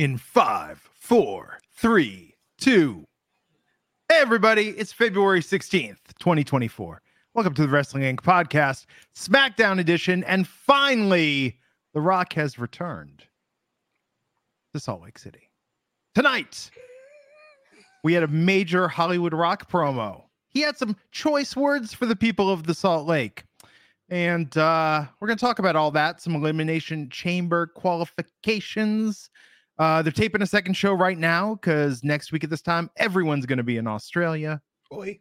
in five, four, three, two. Hey, everybody, it's February 16th, 2024. Welcome to the Wrestling Inc. podcast, SmackDown edition. And finally, The Rock has returned to Salt Lake City. Tonight, we had a major Hollywood Rock promo. He had some choice words for the people of the Salt Lake. And uh, we're going to talk about all that, some Elimination Chamber qualifications, uh, they're taping a second show right now because next week at this time, everyone's going to be in Australia. Boy.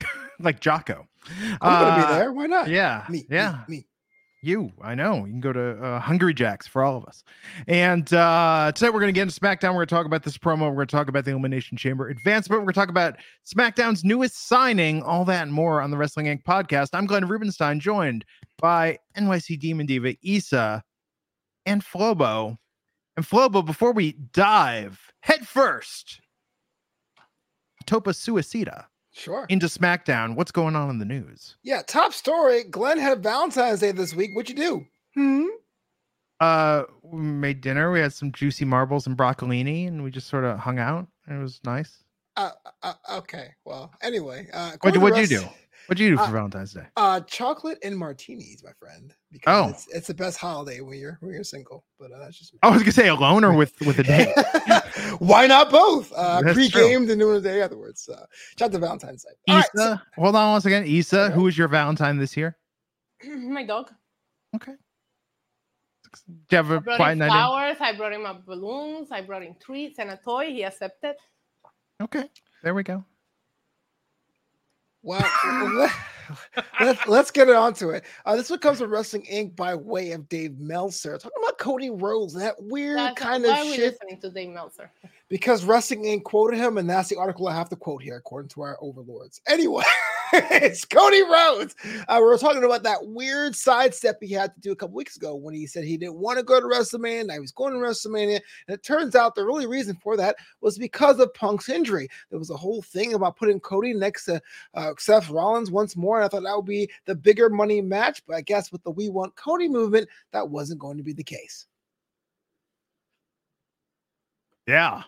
like Jocko. I'm uh, going to be there. Why not? Yeah. Me. Yeah. Me. me. You, I know. You can go to uh, Hungry Jack's for all of us. And uh, tonight we're going to get into SmackDown. We're going to talk about this promo. We're going to talk about the Elimination Chamber advancement. We're going to talk about SmackDown's newest signing, all that and more on the Wrestling Inc. podcast. I'm Glenn Rubenstein, joined by NYC Demon Diva Isa and Flobo. And Flobo, before we dive head first, Tope Suicida. Sure. Into SmackDown. What's going on in the news? Yeah, top story. Glenn had Valentine's Day this week. What'd you do? Hmm. Uh, we made dinner. We had some juicy marbles and broccolini, and we just sort of hung out. It was nice. Uh, uh okay. Well, anyway. Uh, what did you do? What did you do for uh, Valentine's Day? Uh, chocolate and martinis, my friend. Because oh. it's, it's the best holiday when you're when you're single. But uh, that's just. Me. I was gonna say alone or with with a date. Why not both? Uh, pre-gamed and doing the day afterwards. Uh, shout to Valentine's Day. All Isa, right, so- hold on once again. Isa, okay. who was your Valentine this year? My dog. Okay. Do you have a I brought him flowers. I brought him up balloons. I brought him treats and a toy. He accepted. Okay, there we go. Well, let's let's get it onto it. Uh, this one comes from Wrestling Inc. by way of Dave Meltzer, talking about Cody Rhodes, that weird that's kind of shit. listening to Dave Meltzer because Wrestling Inc. quoted him, and that's the article I have to quote here, according to our overlords. Anyway. it's Cody Rhodes. Uh, we were talking about that weird sidestep he had to do a couple weeks ago when he said he didn't want to go to WrestleMania. He was going to WrestleMania. And it turns out the really reason for that was because of Punk's injury. There was a whole thing about putting Cody next to uh, Seth Rollins once more. And I thought that would be the bigger money match. But I guess with the We Want Cody movement, that wasn't going to be the case. Yeah.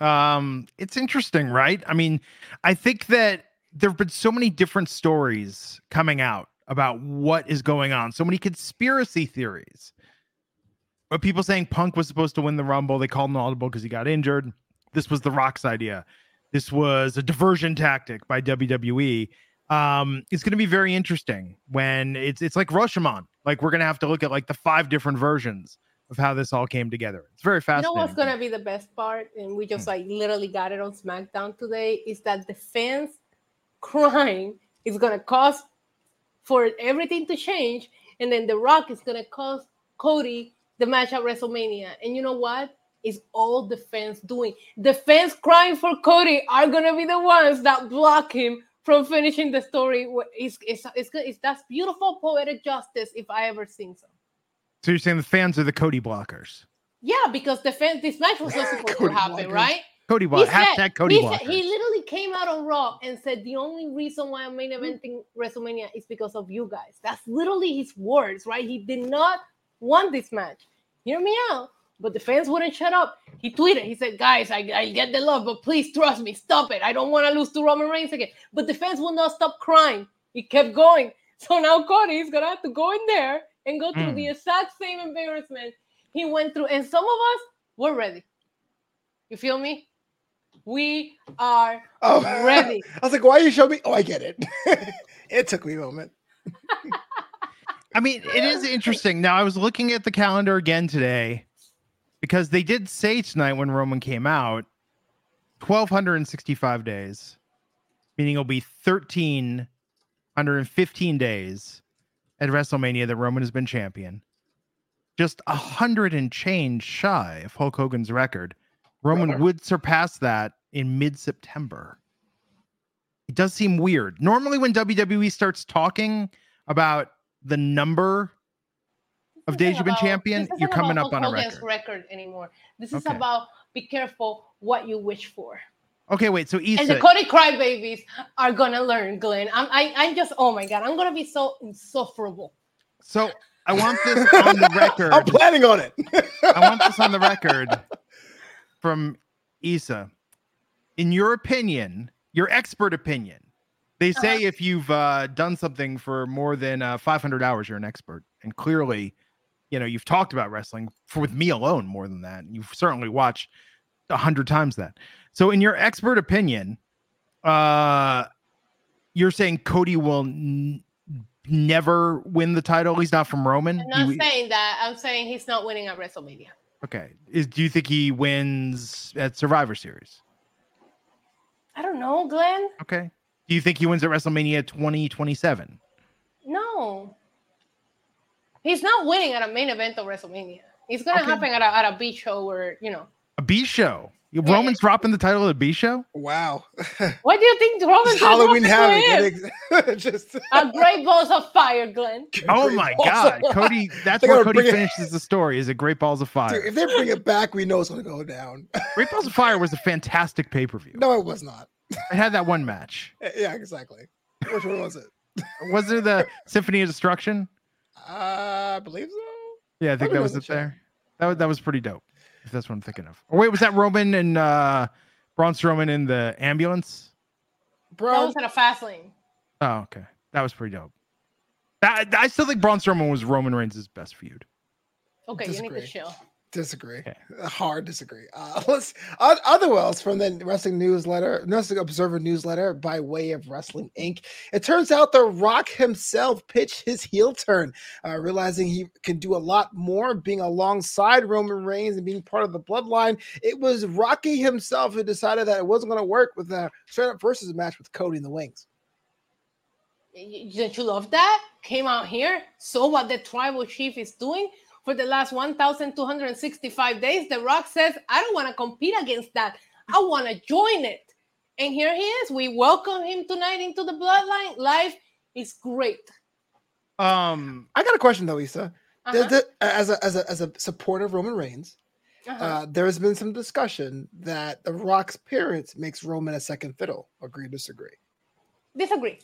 Um, it's interesting, right? I mean, I think that there have been so many different stories coming out about what is going on. So many conspiracy theories. But people saying Punk was supposed to win the Rumble. They called him audible because he got injured. This was the Rock's idea. This was a diversion tactic by WWE. Um, it's going to be very interesting when it's it's like Rashomon. Like we're going to have to look at like the five different versions of how this all came together. It's very fascinating. You know what's going to be the best part, and we just hmm. like literally got it on SmackDown today, is that the fans crying is gonna cause for everything to change, and then The Rock is gonna cost Cody the match at WrestleMania. And you know what? Is all the fans doing? The fans crying for Cody are gonna be the ones that block him from finishing the story. It's, it's, it's, it's that's beautiful poetic justice if I ever seen so. So you're saying the fans are the Cody blockers? Yeah, because the fans this match was not supposed to happen, blockers. right? Cody Block. Hashtag Cody Block. He literally came out on Raw and said the only reason why I'm main eventing WrestleMania is because of you guys. That's literally his words, right? He did not want this match. Hear me out. But the fans wouldn't shut up. He tweeted, he said, Guys, I, I get the love, but please trust me, stop it. I don't want to lose to Roman Reigns again. But the fans will not stop crying. He kept going. So now Cody is gonna have to go in there and go through mm. the exact same embarrassment he went through. And some of us were ready. You feel me? We are oh. ready. I was like, why you show me? Oh, I get it. it took me a moment. I mean, it is interesting. Now, I was looking at the calendar again today because they did say tonight when Roman came out 1,265 days, meaning it'll be 1,315 days at WrestleMania that Roman has been champion. just a hundred and change shy of Hulk Hogan's record. Roman Brother. would surpass that in mid September. It does seem weird. Normally, when WWE starts talking about the number of days you've been champion, you're coming up on a record. record anymore. This is Okay. about be careful what you wish for. Okay, wait. So And the Cody crybabies are gonna learn, Glenn. I'm I, I'm just oh my god, I'm gonna be so insufferable. so I want this on the record. I'm planning on it. I want this on the record from Isa. In your opinion, your expert opinion, they say if you've uh, done something for more than uh, 500 hours, you're an expert. And clearly, you know, you've talked about wrestling for with me alone more than that. And you've certainly watched a hundred times that. So, in your expert opinion, uh, you're saying Cody will n- never win the title. He's not from Roman. I'm not He- saying that. I'm saying he's not winning at WrestleMania. Okay. Is do you think he wins at Survivor Series? I don't know, Glenn. Okay. Do you think he wins at WrestleMania 2027? No. He's not winning at a main event of WrestleMania. It's gonna Okay. happen at a, at a beach show where, you know. A B show. Yeah. Roman's dropping the title of the B show? wow. What do you think Roman's gonna Halloween do havoc. him? Ex- Just A great balls of fire, Glenn. Oh my god. Cody, that's where Cody bring it- finishes the story. Is it Great Balls of Fire? Dude, if they bring it back, we know it's going to go down. Great Balls of Fire was a fantastic pay-per-view. no, it was not. It had that one match. Yeah, exactly. Which one was it? Was it the Symphony of Destruction? Uh, I believe so. Yeah, I think Probably that was wasn't it sure. there. That was, that was pretty dope. If that's what I'm thinking of. Or wait, was that Roman and uh Braun Strowman in the ambulance? That Bro, was at a fast lane. Oh, okay. That was pretty dope. That, I still think Braun Strowman was Roman Reigns' best feud. Okay, you need to chill. Disagree. Okay. Hard disagree. Uh, let's o- otherwise from the Wrestling Newsletter, Wrestling Observer Newsletter by way of Wrestling Inc. It turns out The Rock himself pitched his heel turn, uh, realizing he can do a lot more, being alongside Roman Reigns and being part of the bloodline. It was Rocky himself who decided that it wasn't going to work with a straight up versus match with Cody in the wings. Y- Don't you love that? Came out here, saw what the tribal chief is doing for the last 1,265 days. The Rock says, I don't want to compete against that. I want to join it. And here he is. We welcome him tonight into the bloodline. Life is great. Um, I got a question though, Isa. Uh-huh, it- as a as a as a supporter of Roman Reigns, uh-huh. uh, there has been some discussion that The Rock's appearance makes Roman a second fiddle. Agree, disagree? Disagree.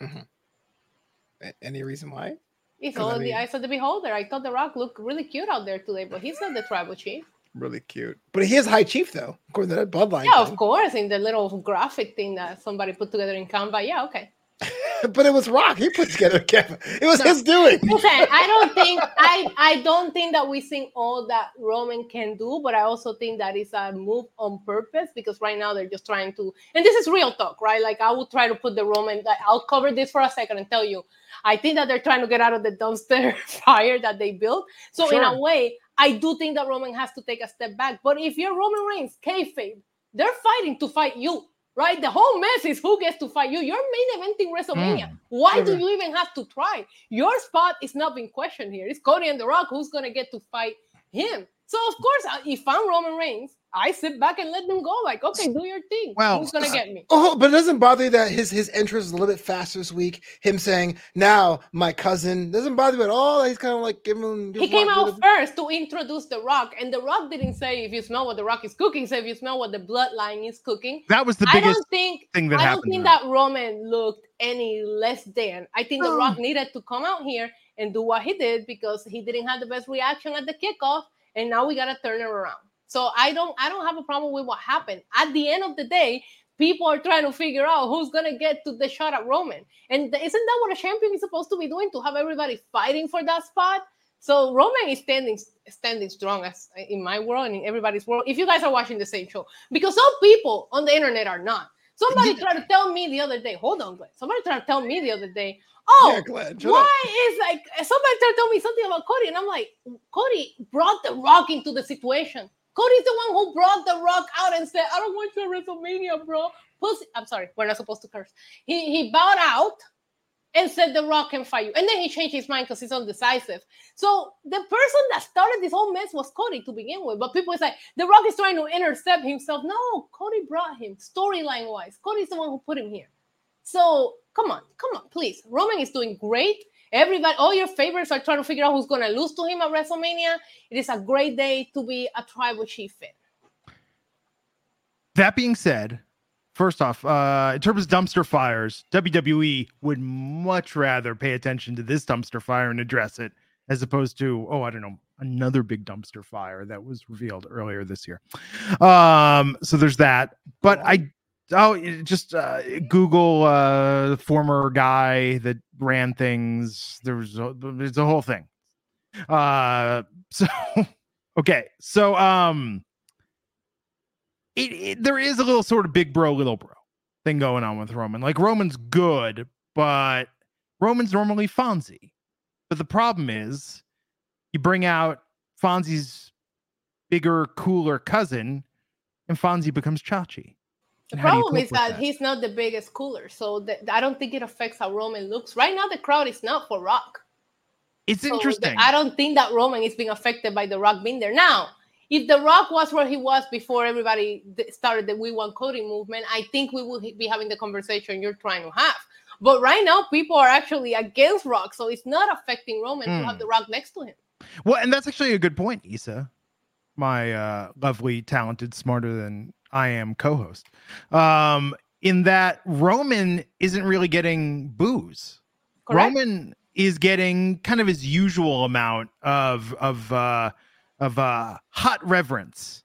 A- Any reason why? It's all in the eyes of the beholder. I thought The Rock looked really cute out there today, but he's not the tribal chief. Really cute. But he is High Chief though, according to that bloodline. Yeah, thing. of course, in the little graphic thing that somebody put together in Canva. Yeah, okay. but it was Rock. He put together Kevin. It was No. his doing. Listen, I don't think I I don't think that we seen all that Roman can do, but I also think that is a move on purpose because right now they're just trying to, and this is real talk, right? Like I will try to put the Roman. I'll cover this for a second and tell you, I think that they're trying to get out of the dumpster fire that they built. So in a way, I do think that Roman has to take a step back. But if you're Roman Reigns, kayfabe, they're fighting to fight you. Right, the whole mess is who gets to fight you. You're main eventing WrestleMania. Why do you even have to try? Your spot is not being questioned here. It's Cody and The Rock who's gonna get to fight him. So of course, uh, if I'm Roman Reigns, I sit back and let them go. Like, okay, do your thing. Well, who's gonna uh, get me? Oh, but it doesn't bother you that his his entrance is a little bit faster this week. Him saying, "Now, my cousin," doesn't bother you at all. He's kind of like giving. Him. He came out little- first to introduce The Rock, and The Rock didn't say if you smell what The Rock is cooking. say, if you smell what the bloodline is cooking. that was the I biggest don't think thing that I don't think tonight. that Roman looked any less than. I think The No. Rock needed to come out here and do what he did because he didn't have the best reaction at the kickoff, and now we gotta turn it around. So I don't I don't have a problem with what happened. At the end of the day, people are trying to figure out who's gonna get to the shot at Roman. And isn't that what a champion is supposed to be doing? To have everybody fighting for that spot? So Roman is standing standing strong as in my world and in everybody's world. If you guys are watching the same show, because some people on the internet are not. Somebody Yeah. tried to tell me the other day. Hold on, Glenn. Somebody tried to tell me the other day. Oh, Yeah, Glenn, why is like somebody tried to tell me something about Cody, and I'm like, Cody brought the Rock into the situation. Cody's the one who brought the Rock out and said, "I don't want you at WrestleMania, bro." Pussy. I'm sorry, we're not supposed to curse. He he bowed out and said The Rock can fight you. And then he changed his mind because he's undecisive. So the person that started this whole mess was Cody to begin with. But people is like, The Rock is trying to intercept himself. No, Cody brought him storyline wise. Cody's the one who put him here. So come on, come on, please. Roman is doing great. Everybody, all your favorites are trying to figure out who's going to lose to him at WrestleMania. It is a great day to be a tribal chief fan. That being said, first off, uh, in terms of dumpster fires, WWE would much rather pay attention to this dumpster fire and address it as opposed to, oh, I don't know, another big dumpster fire that was revealed earlier this year. Um, so there's that. But I oh just uh, Google uh former guy that ran things. There was a, there's a whole thing. Uh so okay. So um it, it, there is a little sort of big bro, little bro thing going on with Roman. Like Roman's good, but Roman's normally Fonzie. But the problem is you bring out Fonzie's bigger, cooler cousin, and Fonzie becomes Chachi. The problem is that, that, he's not the biggest cooler, so the, I don't think it affects how Roman looks. Right now, the crowd is not for Rock. It's so interesting. The, I don't think that Roman is being affected by the Rock being there now if The Rock was where he was before everybody started the We Want Cody movement, I think we would be having the conversation you're trying to have. But right now, people are actually against Rock, so it's not affecting Roman mm. to have hmm. The Rock next to him. Well, and that's actually a good point, Isa, my uh, lovely, talented, smarter than I am co-host. Um, in that Roman isn't really getting booze. Correct. Roman is getting kind of his usual amount of of uh, of uh hot reverence,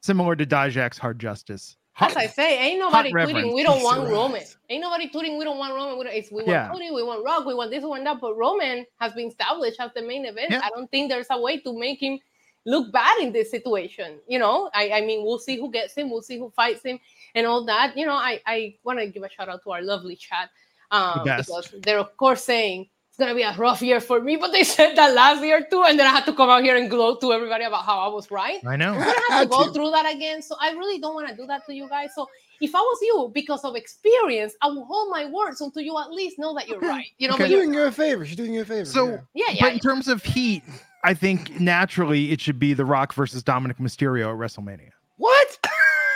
similar to Dijak's hard justice. Hot, As I say, ain't nobody tweeting we don't want Roman. Ain't nobody tweeting we don't want Roman. We, don't, it's, we want yeah. Cody, we want Rock, we want this, we want that. But Roman has been established as the main event. Yeah. I don't think there's a way to make him look bad in this situation. You know, I, I mean, we'll see who gets him, we'll see who fights him, and all that. You know, I, I want to give a shout out to our lovely chat um, because they're of course saying it's gonna be a rough year for me. But they said that last year too, and then I had to come out here and gloat to everybody about how I was right. I know. I'm gonna have to go through that again. So I really don't want to do that to you guys. So if I was you, because of experience, I will hold my words until you at least know that you're okay. right. You know, okay. doing you a favor. She's doing you a favor. So yeah, yeah. yeah but yeah. in terms of heat, I think naturally it should be The Rock versus Dominik Mysterio at WrestleMania. What?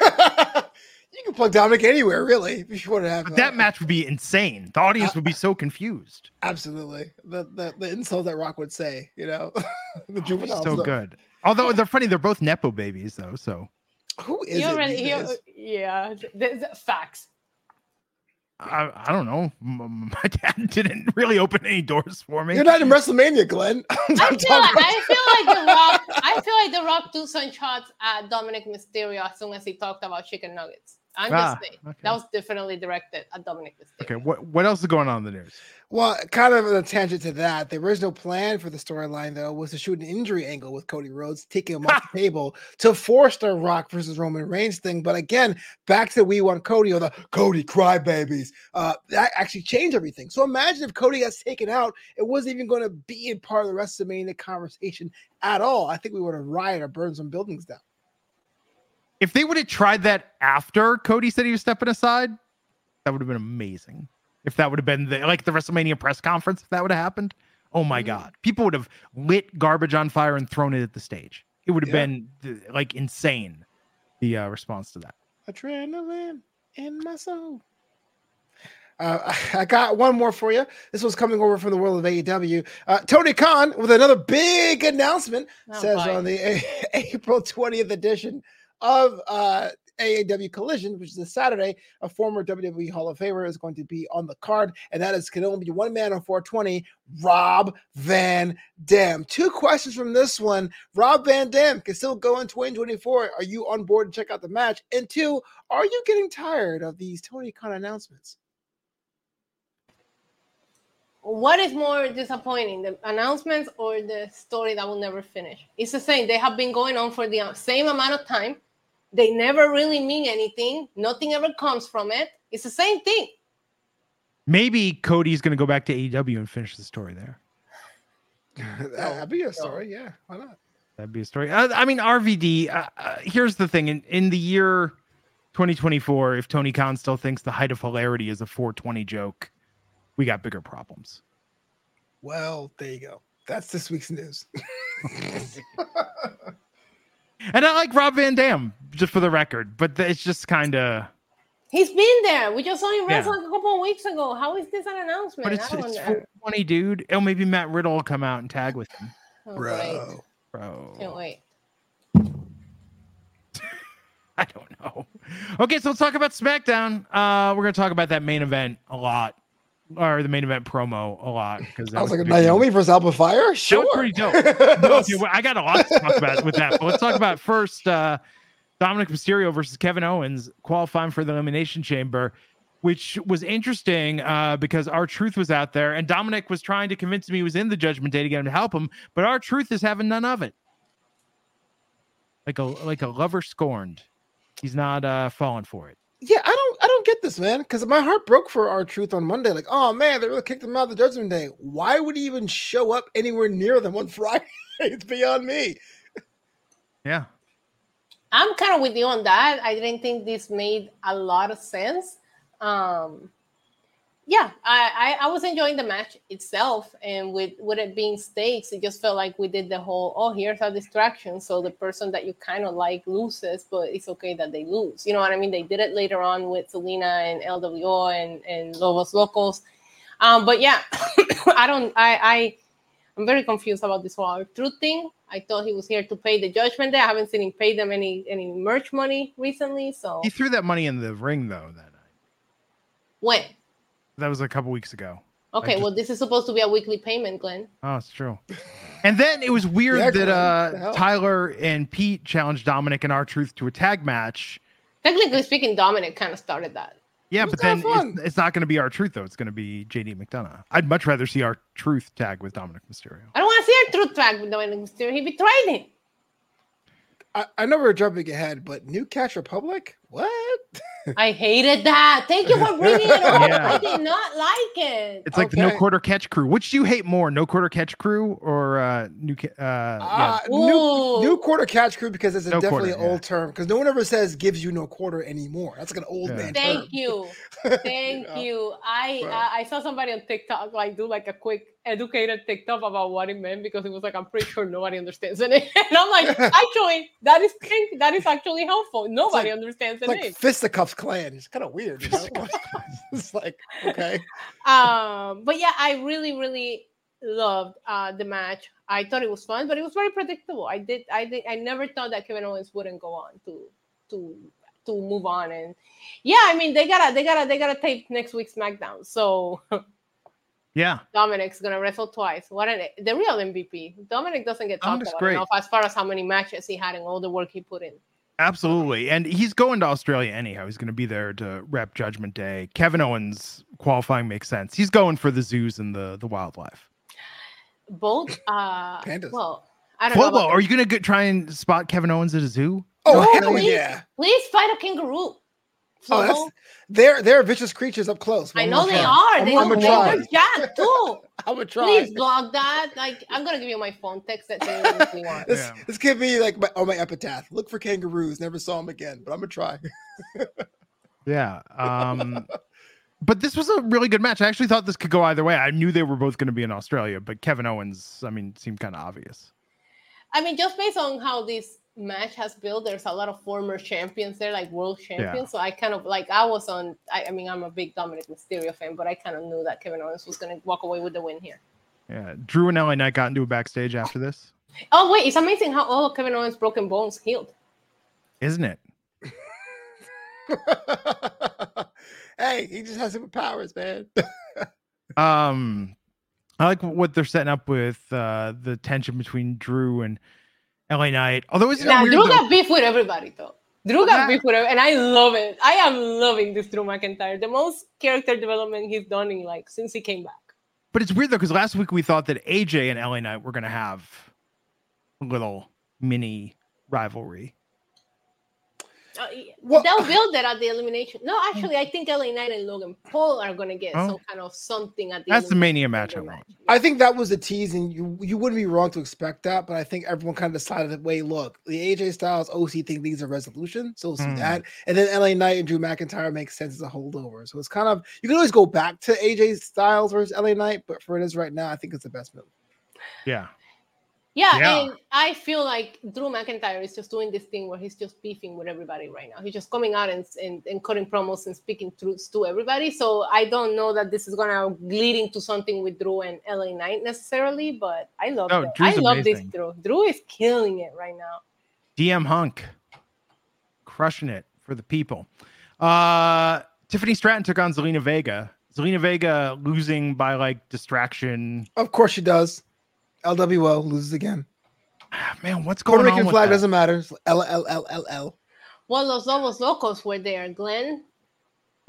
You can plug Dominik anywhere, really. If you want to have that match would be insane. The audience would be so confused. Absolutely, the the, the insult that Rock would say, you know, the oh, juvenile. So good. Although they're funny, they're both nepo babies, though. So who is you it? yeah, the, the facts. I, I don't know. My dad didn't really open any doors for me. You're not in WrestleMania, Glenn. I feel, like, I feel like the Rock. I feel like the Rock threw some shots at Dominik Mysterio as soon as he talked about chicken nuggets. I'm ah, just saying okay. that was definitely directed at Dominik Mysterio. Okay, what what else is going on in the news? Well, kind of a tangent to that. The original plan for the storyline, though, was to shoot an injury angle with Cody Rhodes, taking him off the table to force the Rock versus Roman Reigns thing. But again, back to We Want Cody or the Cody crybabies. Uh, that actually changed everything. So imagine if Cody gets taken out, it wasn't even going to be in part of the WrestleMania conversation at all. I think we would have riot or burned some buildings down if they would have tried that after Cody said he was stepping aside, that would have been amazing. If that would have been the like the WrestleMania press conference, if that would have happened, oh my mm-hmm. god, people would have lit garbage on fire and thrown it at the stage. It would have yeah. been like insane. The uh, response to that. Adrenaline in my soul. Uh, I got one more for you. This was coming over from the world of AEW. Uh, Tony Khan with another big announcement oh, says on the a- April 20th edition of uh, AEW Collision, which is a Saturday. A former WWE Hall of Famer is going to be on the card, and that is can only be one man on 420, Rob Van Dam. Two questions from this one: Rob Van Dam can still go in 2024. Are you on board to check out the match? And two, are you getting tired of these Tony Khan announcements? What is more disappointing, the announcements or the story that will never finish? It's the same. They have been going on for the same amount of time they never really mean anything. Nothing ever comes from it. It's the same thing. Maybe Cody's going to go back to AEW and finish the story there. That'd be a story. Yeah. Why not? That'd be a story. I, I mean, RVD, uh, uh, here's the thing. In, in the year 2024, if Tony Khan still thinks the height of hilarity is a 420 joke, we got bigger problems. Well, there you go. That's this week's news. And I like Rob Van Dam, just for the record, but it's just kind of. He's been there. We just saw him Yeah. wrestle a couple of weeks ago. How is this an announcement? But it's, I it's under- 420, dude. Oh, maybe Matt Riddle will come out and tag with him, oh, great. Bro. Can't wait. I don't know. Okay, so let's talk about SmackDown. Uh, we're gonna talk about that main event a lot, or the main event promo a lot because I was like, Naomi versus Alba Fyre? Sure. was pretty dope. no, dude, I got a lot to talk about with that. But let's talk about first uh, Dominik Mysterio versus Kevin Owens qualifying for the Elimination Chamber, which was interesting uh, because R-Truth was out there, and Dominik was trying to convince me he was in the Judgment Day to get him to help him, but R-Truth is having none of it. Like a like a lover scorned, he's not uh, falling for it. Yeah, I don't I don't get this, man. Because my heart broke for R-Truth on Monday. Like, oh man, they really kicked him out of the judgment day. Why would he even show up anywhere near them on Friday? it's beyond me. Yeah, I'm kind of with you on that. I didn't think this made a lot of sense. Um, yeah, I, I I was enjoying the match itself, and with with it being stakes, it just felt like we did the whole oh here's a distraction, so the person that you kind of like loses, but it's okay that they lose. You know what I mean? They did it later on with Zelina and LWO and and Lobos Locos, um, but yeah, I don't I I I'm very confused about this whole truth thing. I thought he was here to pay the judgment day. I haven't seen him pay them any any merch money recently. So he threw that money in the ring though that night. when? That was a couple weeks ago. Okay, just- well, this is supposed to be a weekly payment, Glenn. Oh, it's true. And then it was weird Yeah, that Glenn, what the uh. Tyler and Pete challenged Dominik and R-Truth to a tag match. Technically speaking, Dominik kind of started that. Yeah, but then it's, it's not going to be R-Truth though. It's going to be JD McDonagh. I'd much rather see our truth tag with Dominik Mysterio. I don't want to see a truth tag with Dominik Mysterio. He betrayed him. I, I know we're jumping ahead, but New Catch Republic? What? I hated that. Thank you for bringing it up. Yeah. I did not like it. It's like the no quarter catch crew. Which do you hate more, no quarter catch crew or uh, new? Ca- Uh, Uh, yeah. new, new quarter catch crew because it's a No definitely quarter, an yeah. old term. Because no one ever says gives you no quarter anymore. That's like an old Yeah. man. Thank term. you. Thank Yeah. you. I Right. uh, I saw somebody on TikTok like do like a quick educated TikTok about what it meant because it was like I'm pretty sure nobody understands it. And I'm like, actually, that is that is actually helpful. Nobody like- understands the like name. fisticuffs clan. It's kind of weird. You know? it's like okay. Um, but yeah, I really, really loved uh the match. I thought it was fun, but it was very predictable. I did, I did, I never thought that Kevin Owens wouldn't go on to to to move on. And yeah, I mean they gotta they gotta they gotta tape next week's SmackDown. So yeah. Dominik's gonna wrestle twice. What an the real MVP. Dominik doesn't get talked about great. enough as far as how many matches he had and all the work he put in. Absolutely. And he's going to Australia anyhow. He's going to be there to rep Judgment Day. Kevin Owens qualifying makes sense. He's going for the zoos and the, the wildlife. Both uh Pandas. well, I don't know. Flobo, about are you going to try and spot Kevin Owens at a zoo? Oh, No, hell please. yeah. Please fight a kangaroo. Oh, they're they're vicious creatures up close. I know they try. are. I'm, They I'm don't gonna try. they Jack too. I'm gonna try. Please blog that. Like I'm gonna give you my phone. Text it to you want. This, Yeah. this could be like my, oh, my epitaph. Look for kangaroos. Never saw them again, but I'm gonna try. Yeah. Um, but this was a really good match. I actually thought this could go either way. I knew they were both going to be in Australia, but Kevin Owens, I mean, seemed kind of obvious. I mean, just based on how this match has built, there's a lot of former champions there, like world champions. So I kind of like I was on. I, I mean, I'm a big Dominik Mysterio fan, but I kind of knew that Kevin Owens was gonna walk away with the win here. Yeah. Drew and LA Knight got into a backstage after this, Oh wait, it's amazing how all of Kevin Owens' broken bones healed. isn't it? hey, he just has superpowers, man. Um, I like what they're setting up with uh, the tension between Drew and LA Knight. Although isn't weird? Drew got beef with everybody though. Drew got Yeah. beef with everybody, and I love it. I am loving this Drew McIntyre. The most character development he's done in like since he came back. But it's weird though, because last week we thought that AJ and LA Knight were going to have a little mini rivalry. Uh, Well- they'll build that at the elimination. No, actually, I think LA Knight and Logan Paul are gonna get Oh. some kind of something at the. That's the Mania match I want. I think that was a tease, and you you wouldn't be wrong to expect that. But I think everyone kind of decided that way. Look, the AJ Styles OC thing needs a resolution, so we'll see Hmm. that. And then LA Knight and Drew McIntyre makes sense as a holdover. So it's kind of you can always go back to AJ Styles versus LA Knight, but for it is right now, I think it's the best move. Yeah. Yeah, Yeah. and I feel like Drew McIntyre is just doing this thing where he's just beefing with everybody right now. He's just coming out and, and, and cutting promos and speaking truths to everybody. So I don't know that this is gonna lead into something with Drew and LA Knight necessarily, but I love Oh, it. Drew's I love amazing. this Drew. Drew is killing it right now. DM Hunk crushing it for the people. Uh Tiffany Stratton took on Zelina Vega. Zelina Vega losing by like distraction. Of course she does. LWO loses again. Ah, Man, what's going Puerto on? Rican flag that? doesn't matter. It's L L L L L. Well, los Lobos Locos were there, Glenn.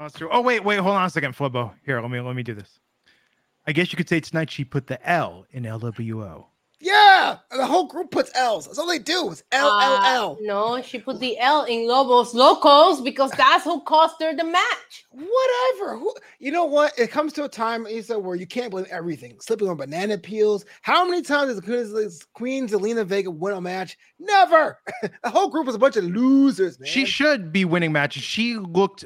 Oh, That's true. Oh wait, wait, hold on a second, Flibbo. Here, let me let me do this. I guess you could say tonight she put the L in LWO. Yeah, the whole group puts L's. That's all they do. Is L L Uh, L. No, she put the L in Lobos Locos because that's who cost her the match. Whatever. Who, you know what? It comes to a time, Isa, where you can't blame everything. Slipping on banana peels. How many times has Queen, Queen Zelina Vega win a match? Never. the whole group was a bunch of losers, man. She should be winning matches. She looked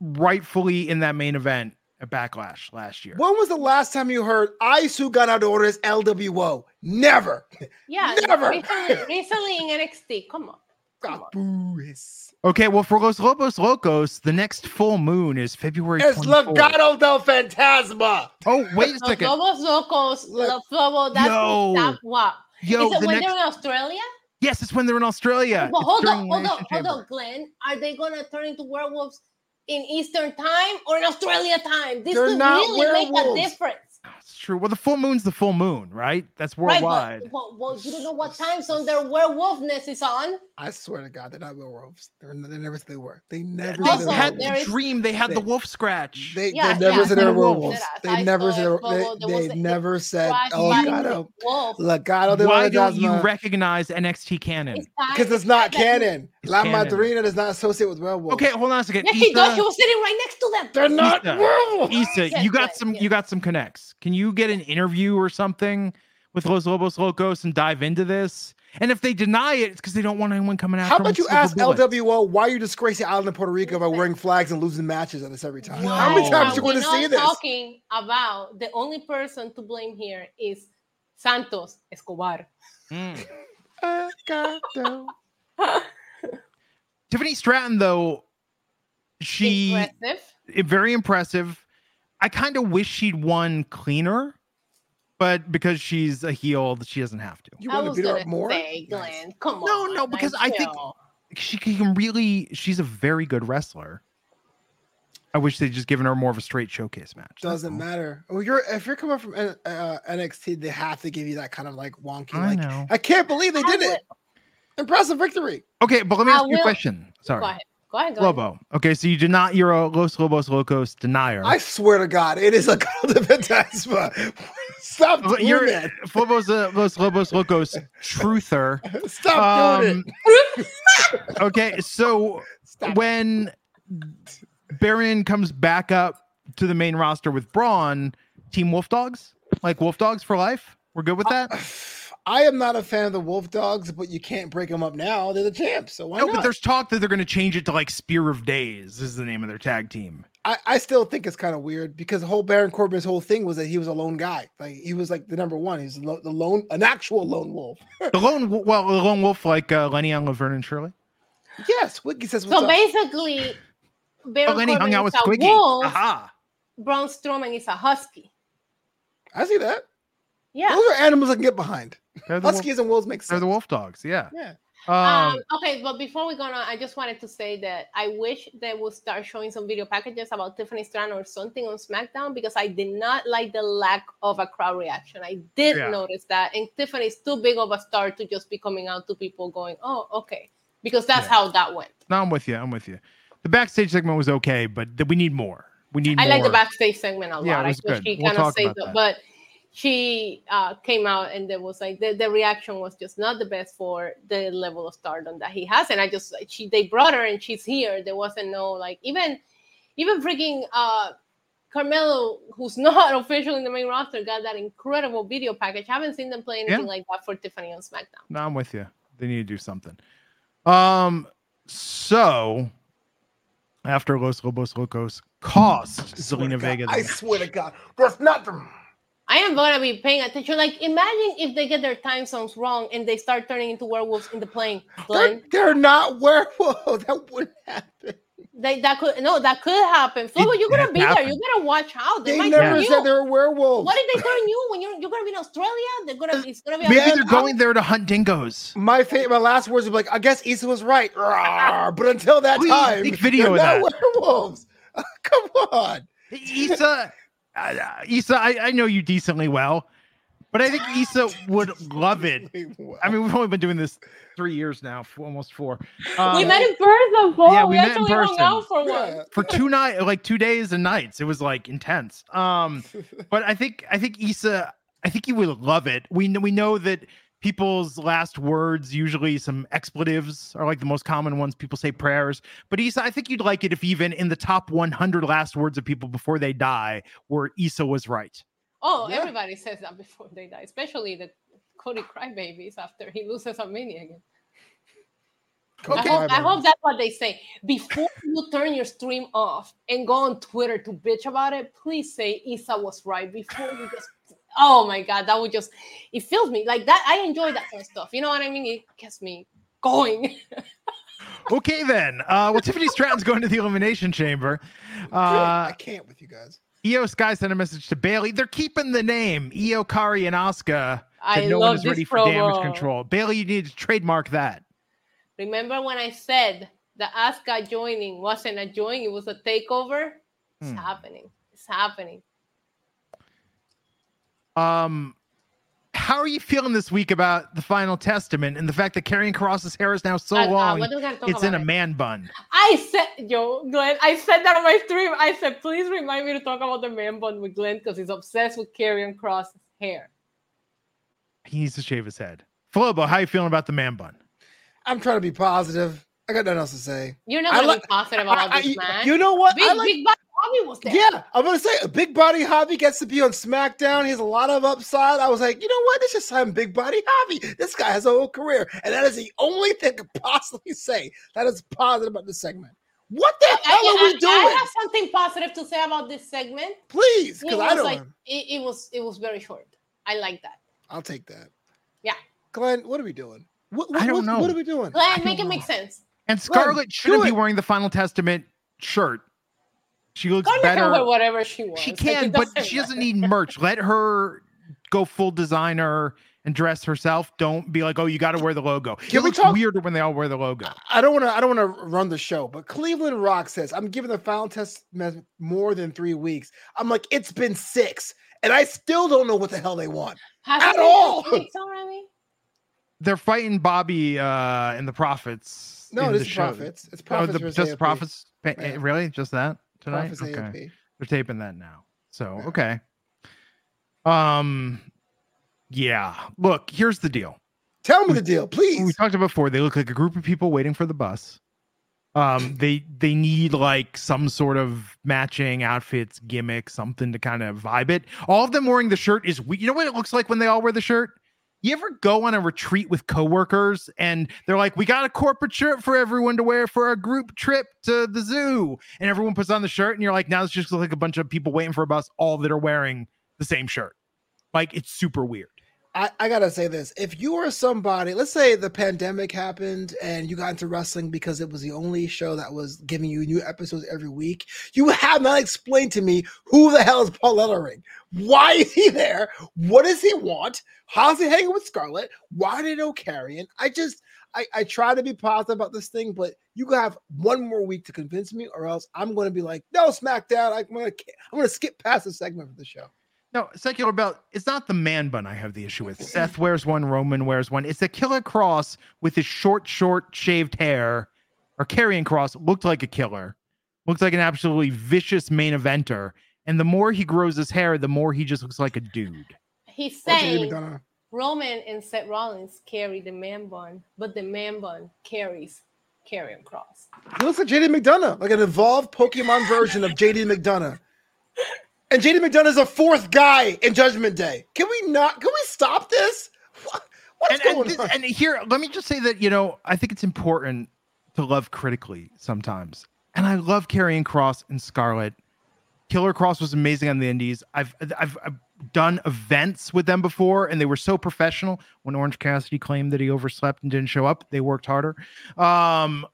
rightfully in that main event at Backlash last year. when was the last time you heard I Sue Ganadores LWO? Never. Yeah, Never. recently, recently in NXT. Come on. Come God. Okay, well, for Los Lobos Locos, the next full moon is February It's 24th. Legado del Fantasma. Oh, wait a Los second. Lobos Locos, Los Lobos, that's Yo. that, what? Yo, Is it the when next, they're in Australia? yes, it's when they're in Australia. but hold on, hold on, hold on, Glenn. Are they gonna turn into werewolves in Eastern time or in Australia time? This They're could not really make a difference. It's true. Well, the full moon's the full moon, right? That's worldwide. but, but well, you don't know what time zone their werewolfness is on. I swear to God, they're not werewolves. They're, they never they were. They never Also, they had the dream. They had the wolf scratch. They, Yeah, they never yeah, said they were werewolves. They I never said it, they, were- they, There was they a- never said Scratch oh, by God, the oh, wolf. Legado oh, de Why don't you recognize NXT canon? Because it's not time that you- canon. La. Madrina does not associate with werewolves. Okay, hold on a second. Yes, she does. Isa- She was sitting right next to them. They're not Isa. werewolves. Isa, you got some you got some connects. Can you get an interview or something with Los Lobos Locos and dive into this? And if they deny it, it's because they don't want anyone coming after How them about you ask. LWO why you disgrace the island of Puerto Rico by wearing flags and losing matches at us every time? Wow. How many times Are you going to not see this? talking about the only person to blame here is Santos Escobar. Mm. Tiffany Stratton, though, she Impressive. very impressive. I kind of wish she'd won cleaner, but because she's a heel, she doesn't have to. You want to beat her up more? say, Nice. Come No, on. no, because like, I think- She can really. She's a very good wrestler. I wish they'd just given her more of a straight showcase match. Doesn't matter. Well, you're if you're coming from uh, NXT, they have to give you that kind of like wonky. I like know. I can't believe they I did it. Impressive victory. Okay, but let me I ask you a question. Sorry. Go ahead. Go ahead. Go ahead. Lobo. Okay, so you did not. You're a Los Lobos Locos denier. I swear to God, it is a golden fantasma. Stop doing You're that. Flobo's a Los Lobos Locos truther. Stop doing Um, it. okay, so Stop. when Baron comes back up to the main roster with Braun, Team Wolf Dogs, like Wolf Dogs for life. We're good with that. I am not a fan of the Wolf Dogs, but you can't break them up now. They're the champs, so why no, not? but there's talk that they're going to change it to like Spear of Days. Is the name of their tag team. I, I still think it's kind of weird because the whole Baron Corbin's whole thing was that he was a lone guy. Like he was like the number one. He's the lo- the lone, an actual lone wolf. The lone, well, the lone wolf like uh, Lenny on Laverne and Shirley. yes, Wiki says what's So up. basically, Baron Oh, Lenny hung Corbin out is with a Squiggy. wolf. Aha. Braun Strowman is a husky. I see that. Yeah. Those are animals I can get behind. They're the, wolf, Huskies and wolves make they're the wolf dogs. Yeah. Yeah. Um, Um, okay, but before we go on, I just wanted to say that I wish they would start showing some video packages about Tiffany Stratton or something on SmackDown because I did not like the lack of a crowd reaction. I did Yeah. notice that, and Tiffany's too big of a star to just be coming out to people going, "Oh, okay," because that's Yeah. how that went. no, I'm with you. I'm with you. The backstage segment was okay, but th- we need more. We need I more. like the backstage segment a lot. Yeah, it I was wish good. he We'll kind of talk saved about it, that. but she uh, came out and there was like the, the reaction was just not the best for the level of stardom that he has. And I just she they brought her and she's here. There wasn't no like even even freaking uh Carmelo, who's not officially in the main roster, got that incredible video package. I haven't seen them play anything Yeah. like that for Tiffany on SmackDown. No, I'm with you. They need to do something. Um, so after Los Lobos Locos cost Swear to Vega, the I swear to God, there's nothing. I am gonna be paying attention. Like, imagine if they get their time zones wrong and they start turning into werewolves in the plane. They're, they're not werewolves. That wouldn't happen. they, that could no, that could happen. Flobo, you're gonna has be there. happened. You gotta watch out. They, They might never turn said you. they were werewolves. What if they turn you when you're you're gonna be in Australia? They're gonna it's gonna be. Man, Maybe they're going there to hunt dingoes. my fa- my last words would be like, I guess Isa was right. But until that Please time, take video they're of not werewolves. Come on. Isa, uh, Isa, I, I know you decently well, but I think Isa would love it. I mean, we've only been doing this three years now, f- almost four. Um, we met in person, Paul. Yeah, we, we met in actually hung out for Yeah. one. for two night, like two days and nights. It was like intense. Um, but I think I think Isa, I think you would love it. We kn- we know that people's last words usually some expletives are like the most common ones. People say prayers, but Isa, I think you'd like it if even in the top 100 last words of people before they die, were Isa was right. Oh, Yeah. everybody says that before they die, especially the Cody crybabies after he loses on Mania again. I, hope, I hope that's what they say. Before you turn your stream off and go on Twitter to bitch about it, please say Isa was right before you just. Oh my god, that would just it fills me like that. I enjoy that kind of stuff. You know what I mean? It gets me going. Okay, then. Uh, well, Tiffany Stratton's going to the Elimination Chamber. Uh, I can't with you guys. Iyo Sky sent a message to Bayley. They're keeping the name Io Kari and Asuka. I that no love one is this ready for damage control. Bayley, you need to trademark that. Remember when I said the Asuka joining wasn't a join, it was a takeover? It's Hmm. happening. It's happening. Um, how are you feeling this week about the Final Testament and the fact that Karrion Kross's hair is now so Uh, uh, long what do we gotta talk it's in a man bun? I said, yo, Glenn, I said that on my stream. I said, please remind me to talk about the man bun with Glenn because he's obsessed with Karrion Kross's hair. He needs to shave his head. Flobo, how are you feeling about the man bun? I'm trying to be positive. I got nothing else to say. You're not I gonna like- be positive about I- this I- man. You know what? big, I like, big Bobby Bobby was there. yeah, I'm gonna say a big body hobby gets to be on SmackDown. He has a lot of upside. I was like, you know what? Let's just sign big body hobby. This guy has a whole career, and that is the only thing I could possibly say that is positive about this segment. What the I, hell are I- we doing? I have something positive to say about this segment. Please, It because was I don't. like it, it was it was very short. I like that. I'll take that. Yeah. Glenn, what are we doing? What, I don't what- know. What are we doing? Glenn, make it make sense. And Scarlett shouldn't be wearing the Final Testament shirt. She looks Scarlett can wear better. whatever she wants. She can, it but doesn't she doesn't need merch. Let her go full designer and dress herself. Don't be like, oh, you got to wear the logo. Can it we looks talk- weirder when they all wear the logo. I don't want to. I don't want to run the show, but Cleveland Rock says I'm giving the final test more than three weeks. I'm like, it's been six, and I still don't know what the hell they want. Has at all. six? They're fighting Bobby uh, and the Prophets. No, it's this the is show. profits. It's Oh, profits. the, versus just AOP. Prophets. pa- Yeah. Really? Just that tonight? Profits okay. AOP. They're taping that now. So, Yeah. okay. Um, yeah. Look, here's the deal. Tell me the deal, please. we talked about before they look like a group of people waiting for the bus um they they need like some sort of matching outfits gimmick something to kind of vibe it all of them wearing the shirt is we you know what it looks like when they all wear the shirt you ever go on a retreat with coworkers and they're like we got a corporate shirt for everyone to wear for our group trip to the zoo. And everyone puts on the shirt and you're like now it's just like a bunch of people waiting for a bus all that are wearing the same shirt. Like it's super weird I, I gotta say this: if you are somebody, let's say the pandemic happened and you got into wrestling because it was the only show that was giving you new episodes every week, you have not explained to me who the hell is Paul Ellering. Why is he there? What does he want? How's he hanging with Scarlett? Why did no carrying? I just I, I try to be positive about this thing, but you have one more week to convince me, or else I'm to be like, no, SmackDown. I'm to I'm to skip past the segment of the show. No, secular belt. It's not the man bun I have the issue with. Seth wears one, Roman wears one. It's a killer cross with his short, short shaved hair, or Karrion Kross looked like a killer, looks like an absolutely vicious main eventer. And the more he grows his hair, the more he just looks like a dude. He's saying Roman and Seth Rollins carry the man bun, but the man bun carries Karrion Kross. He looks like JD McDonagh, like an evolved Pokemon version of JD McDonagh. And JD McDonagh is a fourth guy in Judgment Day. Can we not? Can we stop this? What, what's and, going and, on? and here, let me just say that you know I think it's important to love critically sometimes, and I love Karrion Kross and Scarlet. Killer Kross was amazing on the Indies. I've, I've I've done events with them before, and they were so professional. When Orange Cassidy claimed that he overslept and didn't show up, they worked harder. Um,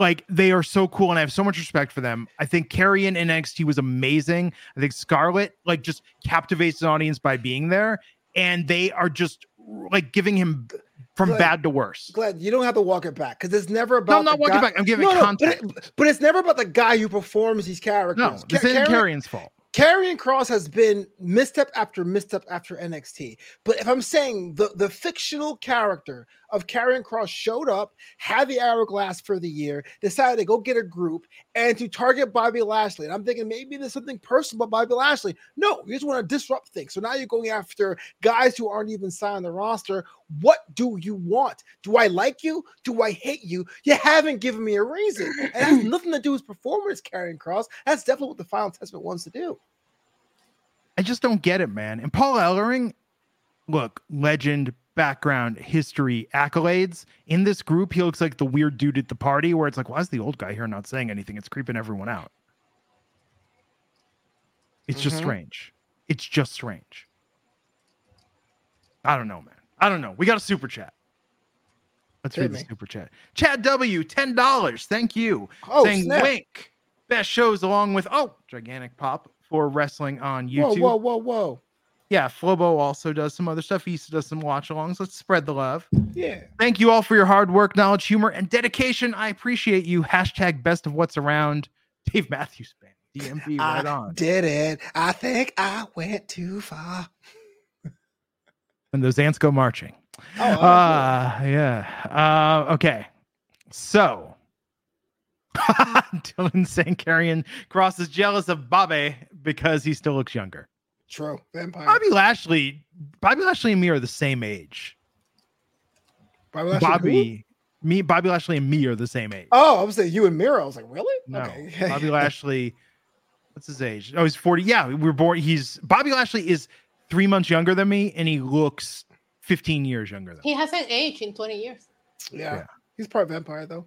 like they are so cool, and I have so much respect for them. I think Karrion in NXT was amazing. I think Scarlett like just captivates an audience by being there, and they are just like giving him from Glenn, bad to worse. Glad you don't have to walk it back because it's never about. No, I'm not the walking guy- back. I'm giving No, no, context. But, it- but it's never about the guy who performs these characters. No, this isn't Karrion's fault. Karrion Kross has been misstep after misstep after NXT. But if I'm saying the, the fictional character of Karrion Kross showed up, had the hourglass for the year, decided to go get a group and to target Bobby Lashley. And I'm thinking maybe there's something personal about Bobby Lashley. No, you just want to disrupt things. So now you're going after guys who aren't even signed on the roster. What do you want? Do I like you? Do I hate you? You haven't given me a reason. And it has nothing to do with performance, Karrion Kross. That's definitely what the Final Testament wants to do. I just don't get it, man. And Paul Ellering, look, legend, background, history, accolades. In this group, he looks like the weird dude at the party where it's like, why is the old guy here not saying anything? It's creeping everyone out. It's just Mhm. strange. It's just strange. I don't know, man. I don't know. We got a super chat. Let's Hit read the super chat. Chad W, $10. Thank you. Oh, saying snap. wink. Best shows along with oh, gigantic pop for wrestling on YouTube. whoa, whoa, whoa. whoa. Yeah, Flobo also does some other stuff. He used to does some watch alongs. Let's spread the love. Yeah. Thank you all for your hard work, knowledge, humor, and dedication. I appreciate you. Hashtag best of what's around. Dave Matthews Band. DMV right I on. did it. I think I went too far. And those ants go marching. Oh, Uh yeah. Uh okay. So Dylan saying Karrion Kross is jealous of Bobby because he still looks younger. true. Vampire. Bobby Lashley, Bobby Lashley and me are the same age. Bobby Lashley? Bobby, me, Bobby Lashley and me are the same age. Oh, I was saying you and Miro. I was like, really? no, Okay. Bobby Lashley, what's his age? Oh, he's 40. Yeah, we were born. He's Bobby Lashley is three months younger than me, and he looks 15 years younger than me. He hasn't aged in 20 years. yeah. Yeah. He's part vampire though.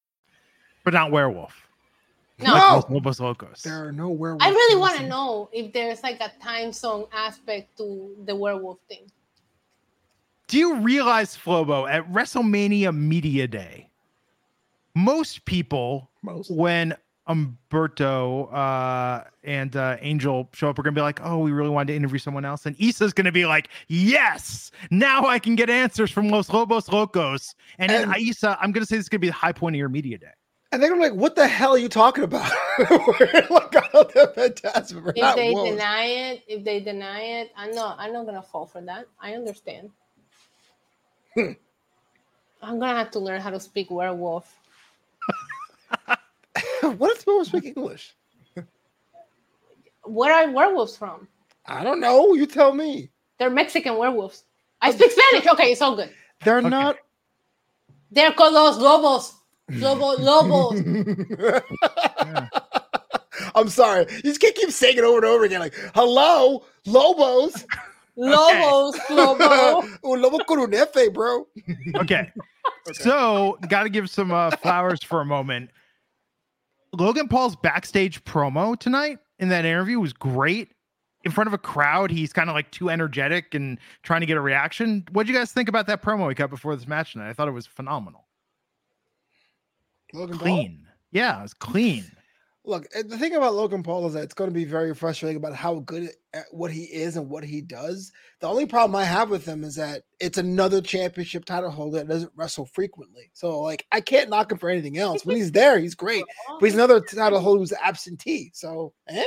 But not werewolf. No. No. Los Lobos Locos. There are no werewolves. I really want to know if there's like a time zone aspect to the werewolf thing. Do you realize, Flobo, at WrestleMania Media Day, most people, Most. when Humberto uh, and uh, Angel show up, we're going to be like, oh, we really wanted to interview someone else. And Isa's going to be like, yes, now I can get answers from Los Lobos Locos. And, then And- Isa, I'm going to say this is going to be the high point of your media day. And they're like, what the hell are you talking about? We're like, oh, they're fantastic. We're If not they wolves. deny it, if they deny it, I'm not. I'm not gonna fall for that. I understand. Hmm. I'm gonna have to learn how to speak werewolf. what if people speak English? Where are werewolves from? I don't know. You tell me. They're Mexican werewolves. I speak Spanish. Okay, it's all good. They're Okay. not. They're called los lobos. Lobo, lobos. I'm sorry. You just can't keep saying it over and over again. Like, hello, Lobos. Lobos, lobo. oh, Lobo con un F, bro. Okay. So, got to give some uh, flowers for a moment. Logan Paul's backstage promo tonight in that interview was great. In front of a crowd, he's kind of like too energetic and trying to get a reaction. What do you guys think about that promo he cut before this match tonight? I thought it was phenomenal. Logan Paul? Clean. Yeah, it was clean. Look, the thing about Logan Paul is that it's going to be very frustrating about how good at what he is and what he does. The only problem I have with him is that it's another championship title holder that doesn't wrestle frequently. So, like, I can't knock him for anything else. When he's there, he's great. But he's another title holder who's absentee. So, eh?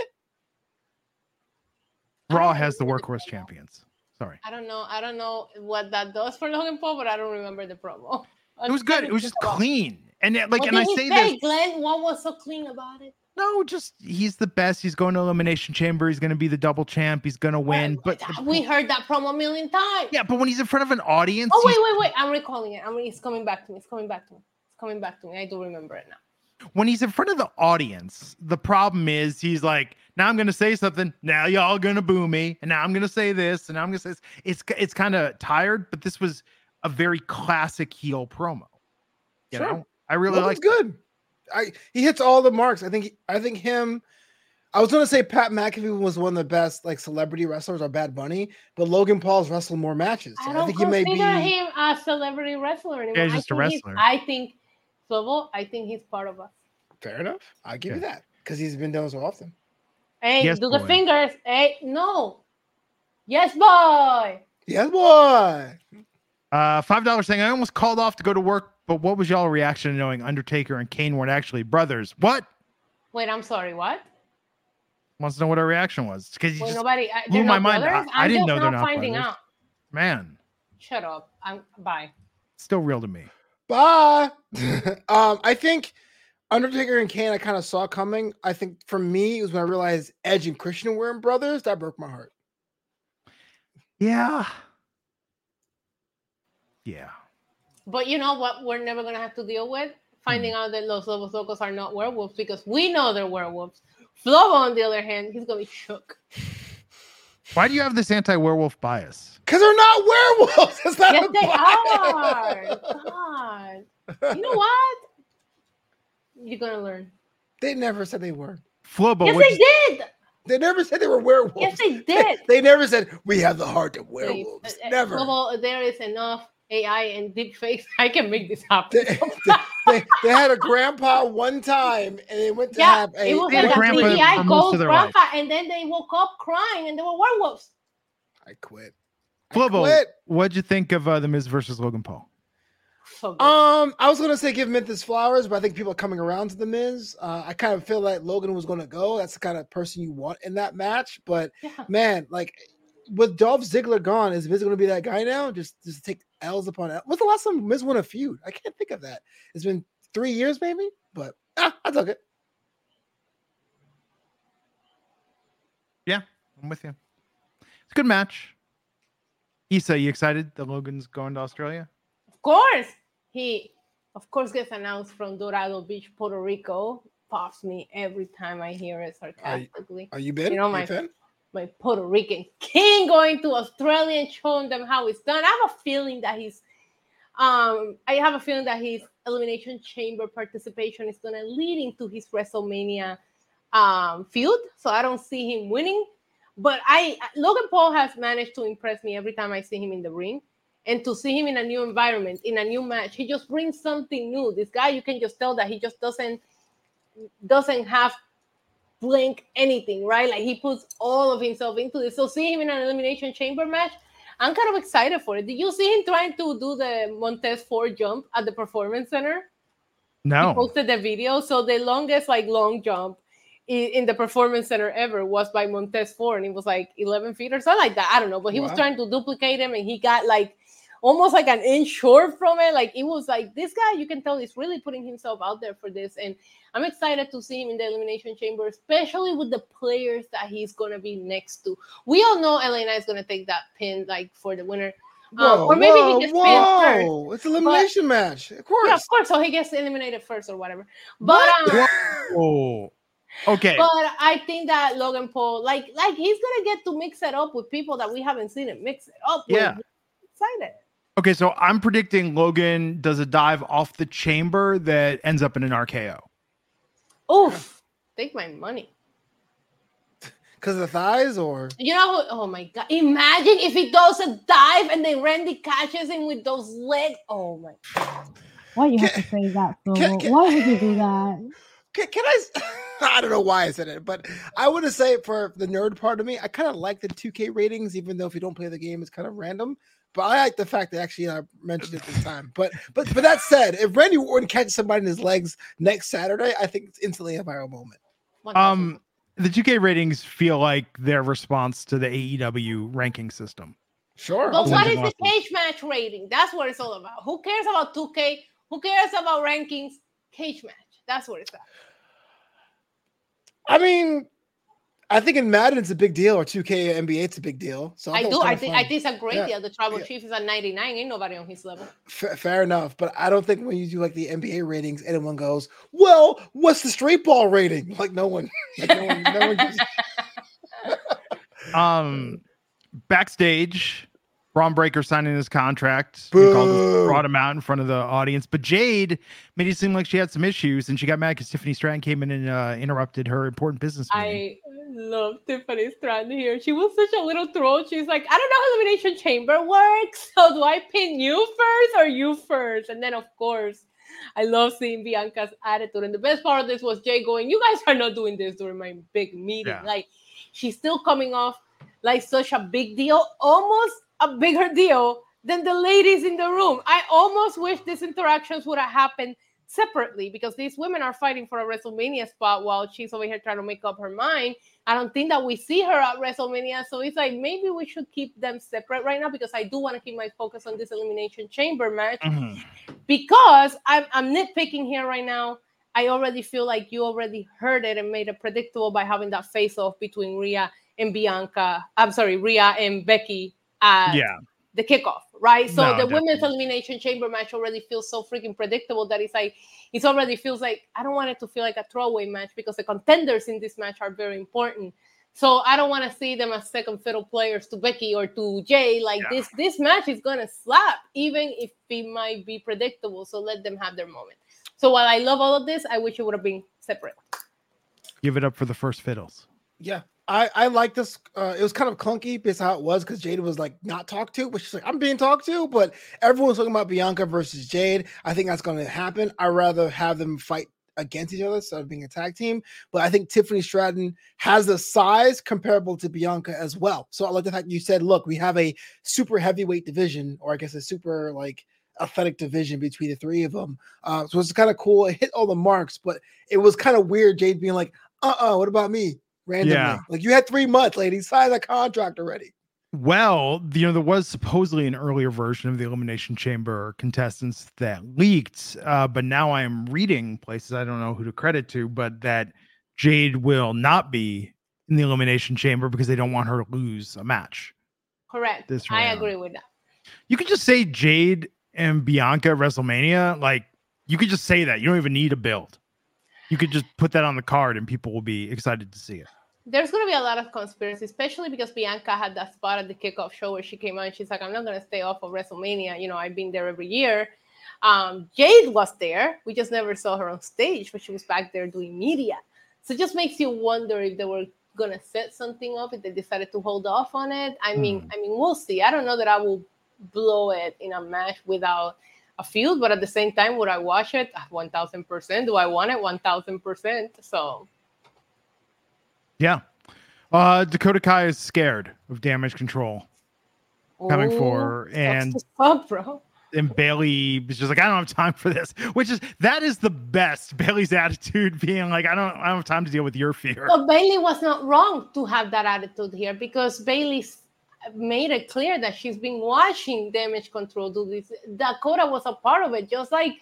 Raw has the workhorse champions. Sorry. I don't know. I don't know what that does for Logan Paul, but I don't remember the promo. It was good. It was just clean. And it, like, What and I say say, this. Glenn? What was so clean about it? No, just he's the best. He's going to elimination chamber. He's going to be the double champ. He's going to win. But we heard that promo a million times. yeah, but when he's in front of an audience, Oh wait, wait, wait! I'm recalling it. I'm. It's coming back to me. It's coming back to me. It's coming back to me. I do remember it now. when he's in front of the audience, the problem is he's like, now I'm going to say something. Now y'all going to boo me, and now I'm going to say this, and now I'm going to say this. It's it's kind of tired, but this was a very classic heel promo. You Sure. know, I really like. good. I he hits all the marks. I think I think him. I was gonna say Pat McAfee was one of the best like celebrity wrestlers or Bad Bunny, but Logan Paul's wrestled more matches. I I, don't think he may be. consider him a celebrity wrestler anymore. Yeah, he's I just a think he's- wrestler. I think, Flobo, I think he's part of us. Fair enough. I give you that because he's been done so often. Hey, Yes, do the fingers. Hey, no. Yes, boy. Yes, boy. Uh, five dollars saying I almost called off to go to work, but what was y'all reaction to knowing Undertaker and Kane weren't actually brothers? What? Wait, I'm sorry. What? Wants to know what our reaction was because Well, nobody. I, blew they're my mind. I- brothers? I I'm didn't know they're not finding brothers. out. man, Shut up. I'm bye. still real to me. Bye. um, I think Undertaker and Kane I kind of saw coming. I think for me it was when I realized Edge and Christian weren't brothers. That broke my heart. Yeah. Yeah. But you know what? We're never gonna have to deal with finding out that Los Lobos Locos are not werewolves because we know they're werewolves. Flobo, on the other hand, he's gonna be shook. Why do you have this anti-werewolf bias? Because they're not werewolves. It's not Yes, a they bias. are. God. You know what? You're gonna learn. They never said they were. Flobo, yes, what'd they you- did. They never said they were werewolves. Yes, they did. They never said we have the heart of They- werewolves. uh, uh, Never. Flobo, there is enough AI and deep fakes. I can make this happen. They, they, they, they had a grandpa one time and they went to yeah, have a it was They had like a a grandpa for CGI most ghost of their grandpa, and then they woke up crying, and they were werewolves. I quit. I Flobo, quit. what'd you think of uh, the Miz versus Logan Paul? So. Um, I was gonna say give Memphis flowers, but I think people are coming around to the Miz. Uh, I kind of feel like Logan was gonna go. That's the kind of person you want in that match. But yeah. man, like with Dolph Ziggler gone, is Miz gonna be that guy now? Just just take L's upon L. What's the last time Miz won a feud? I can't think of that. It's been three years, maybe. But ah, I took it. Yeah, I'm with you. It's a good match. Isa, you excited that Logan's going to Australia? Of course, he of course gets announced from Dorado Beach, Puerto Rico. Pops me every time I hear it sarcastically. Are you been? You know, Are my- a fan? My Puerto Rican king going to Australia and showing them how it's done. I have a feeling that he's um I have a feeling that his elimination chamber participation is gonna lead into his WrestleMania um feud. So I don't see him winning. But I Logan Paul has managed to impress me every time I see him in the ring. And to see him in a new environment, in a new match, he just brings something new. This guy, you can just tell that he just doesn't doesn't have blink anything, right? Like he puts all of himself into this. So see him in an elimination chamber match, I'm kind of excited for it. Did you see him trying to do the Montez Ford jump at the Performance Center? No. He posted the video. So the longest like long jump in the Performance Center ever was by Montez Ford, and it was like 11 feet or something like that. I don't know, but he was trying to duplicate him, and he got like almost like an inch short from it. Like it was like this guy, you can tell he's really putting himself out there for this, and I'm excited to see him in the Elimination Chamber, especially with the players that he's gonna be next to. We all know Elena is gonna take that pin like for the winner. Um, or maybe he gets pinned first. It's an elimination match. Of course. Yeah, of course. So he gets eliminated first or whatever. But um, Whoa. Okay. but I think that Logan Paul, like, like he's gonna get to mix it up with people that we haven't seen him mix it up with. Yeah. Excited. Okay, so I'm predicting Logan does a dive off the chamber that ends up in an RKO. Oof. Take my money. Because of the thighs, or You know, oh my god! Imagine if he does a dive and then Randy catches him with those legs. Oh my! Why you have Can- to say that, can- can- Why would you do that? can, can I don't know why I said it, but I want to say for the nerd part of me, I kind of like the 2K ratings, even though if you don't play the game, it's kind of random. But I like the fact that actually I mentioned it this time. But but but that said, if Randy Orton catches somebody in his legs next Saturday, I think it's instantly a viral moment. 1000. Um, the 2K ratings feel like their response to the AEW ranking system. Sure. But I'll what take is it. Awesome. the cage match rating? That's what it's all about. Who cares about 2K? Who cares about rankings? Cage match. That's what it's about. I mean, I think in Madden it's a big deal, or 2K NBA it's a big deal. So I thought it do. I think fun. I think it's a great Yeah. deal. The tribal Yeah. chief is at 99. Ain't nobody on his level. Fa- fair enough, but I don't think when you do like the NBA ratings, anyone goes, "Well, what's the straight ball rating?" Like no one, like no one, no one gives- Um, backstage, Bron Breakker signing his contract. He called us- brought him out in front of the audience, but Jade made it seem like she had some issues, and she got mad because Tiffany Stratton came in and uh, interrupted her important business meeting. I love Tiffany Stratton here. She was such a little troll. She's like, I don't know how elimination chamber works. So do I pin you first or you first? And then of course, I love seeing Bianca's attitude. And the best part of this was Jay going, You guys are not doing this during my big meeting. Yeah. Like she's still coming off like such a big deal, almost a bigger deal than the ladies in the room. I almost wish these interactions would have happened separately because these women are fighting for a WrestleMania spot while she's over here trying to make up her mind. I don't think that we see her at WrestleMania. So it's like maybe we should keep them separate right now because I do want to keep my focus on this Elimination Chamber match Mhm. because I'm, I'm nitpicking here right now. I already feel like you already heard it and made it predictable by having that face off between Rhea and Bianca. I'm sorry, Rhea and Becky at Yeah, the kickoff, right? So No, the women's elimination chamber match already feels so freaking predictable that it's like it already feels like I don't want it to feel like a throwaway match because the contenders in this match are very important. So I don't want to see them as second fiddle players to Becky or to Jay. Like Yeah. this, this match is gonna slap, even if it might be predictable. So let them have their moment. So while I love all of this, I wish it would have been separate. give it up for the first fiddles. yeah. I I like this. Uh, it was kind of clunky based on how it was because Jade was like not talked to, but she's like I'm being talked to. But everyone's talking about Bianca versus Jade. I think that's going to happen. I'd rather have them fight against each other instead of being a tag team. But I think Tiffany Stratton has the size comparable to Bianca as well. So I like the fact you said, look, we have a super heavyweight division, or I guess a super like athletic division between the three of them. Uh, so it's kind of cool. It hit all the marks, but it was kind of weird. Jade being like, "Uh, uh what about me?" Randomly, Yeah. like you had three months, lady. Sign the contract already. Well, you know, there was supposedly an earlier version of the Elimination Chamber contestants that leaked, uh, but now I am reading places I don't know who to credit to, but that Jade will not be in the Elimination Chamber because they don't want her to lose a match. Correct. This I agree with that. You could just say Jade and Bianca at WrestleMania. Like, you could just say that. You don't even need a build. You could just put that on the card and people will be excited to see it. there's going to be a lot of conspiracy, especially because Bianca had that spot at the kickoff show where she came out and she's like, I'm not going to stay off of WrestleMania. You know, I've been there every year. Um, Jade was there. We just never saw her on stage, but she was back there doing media. So it just makes you wonder if they were going to set something up, if they decided to hold off on it. I mean, Hmm. I mean, we'll see. I don't know that I will blow it in a match without a field, but at the same time, would I watch it? 1000%. Do I want it? 1000%. So Yeah. Uh, Dakota Kai is scared of damage control coming Ooh, for and suck, bro. and Bayley was just like, I don't have time for this, which is that is the best. Bayley's attitude being like, I don't, I don't have time to deal with your fear. But Bayley was not wrong to have that attitude here because Bayley's made it clear that she's been watching damage control do this. Dakota was a part of it, just like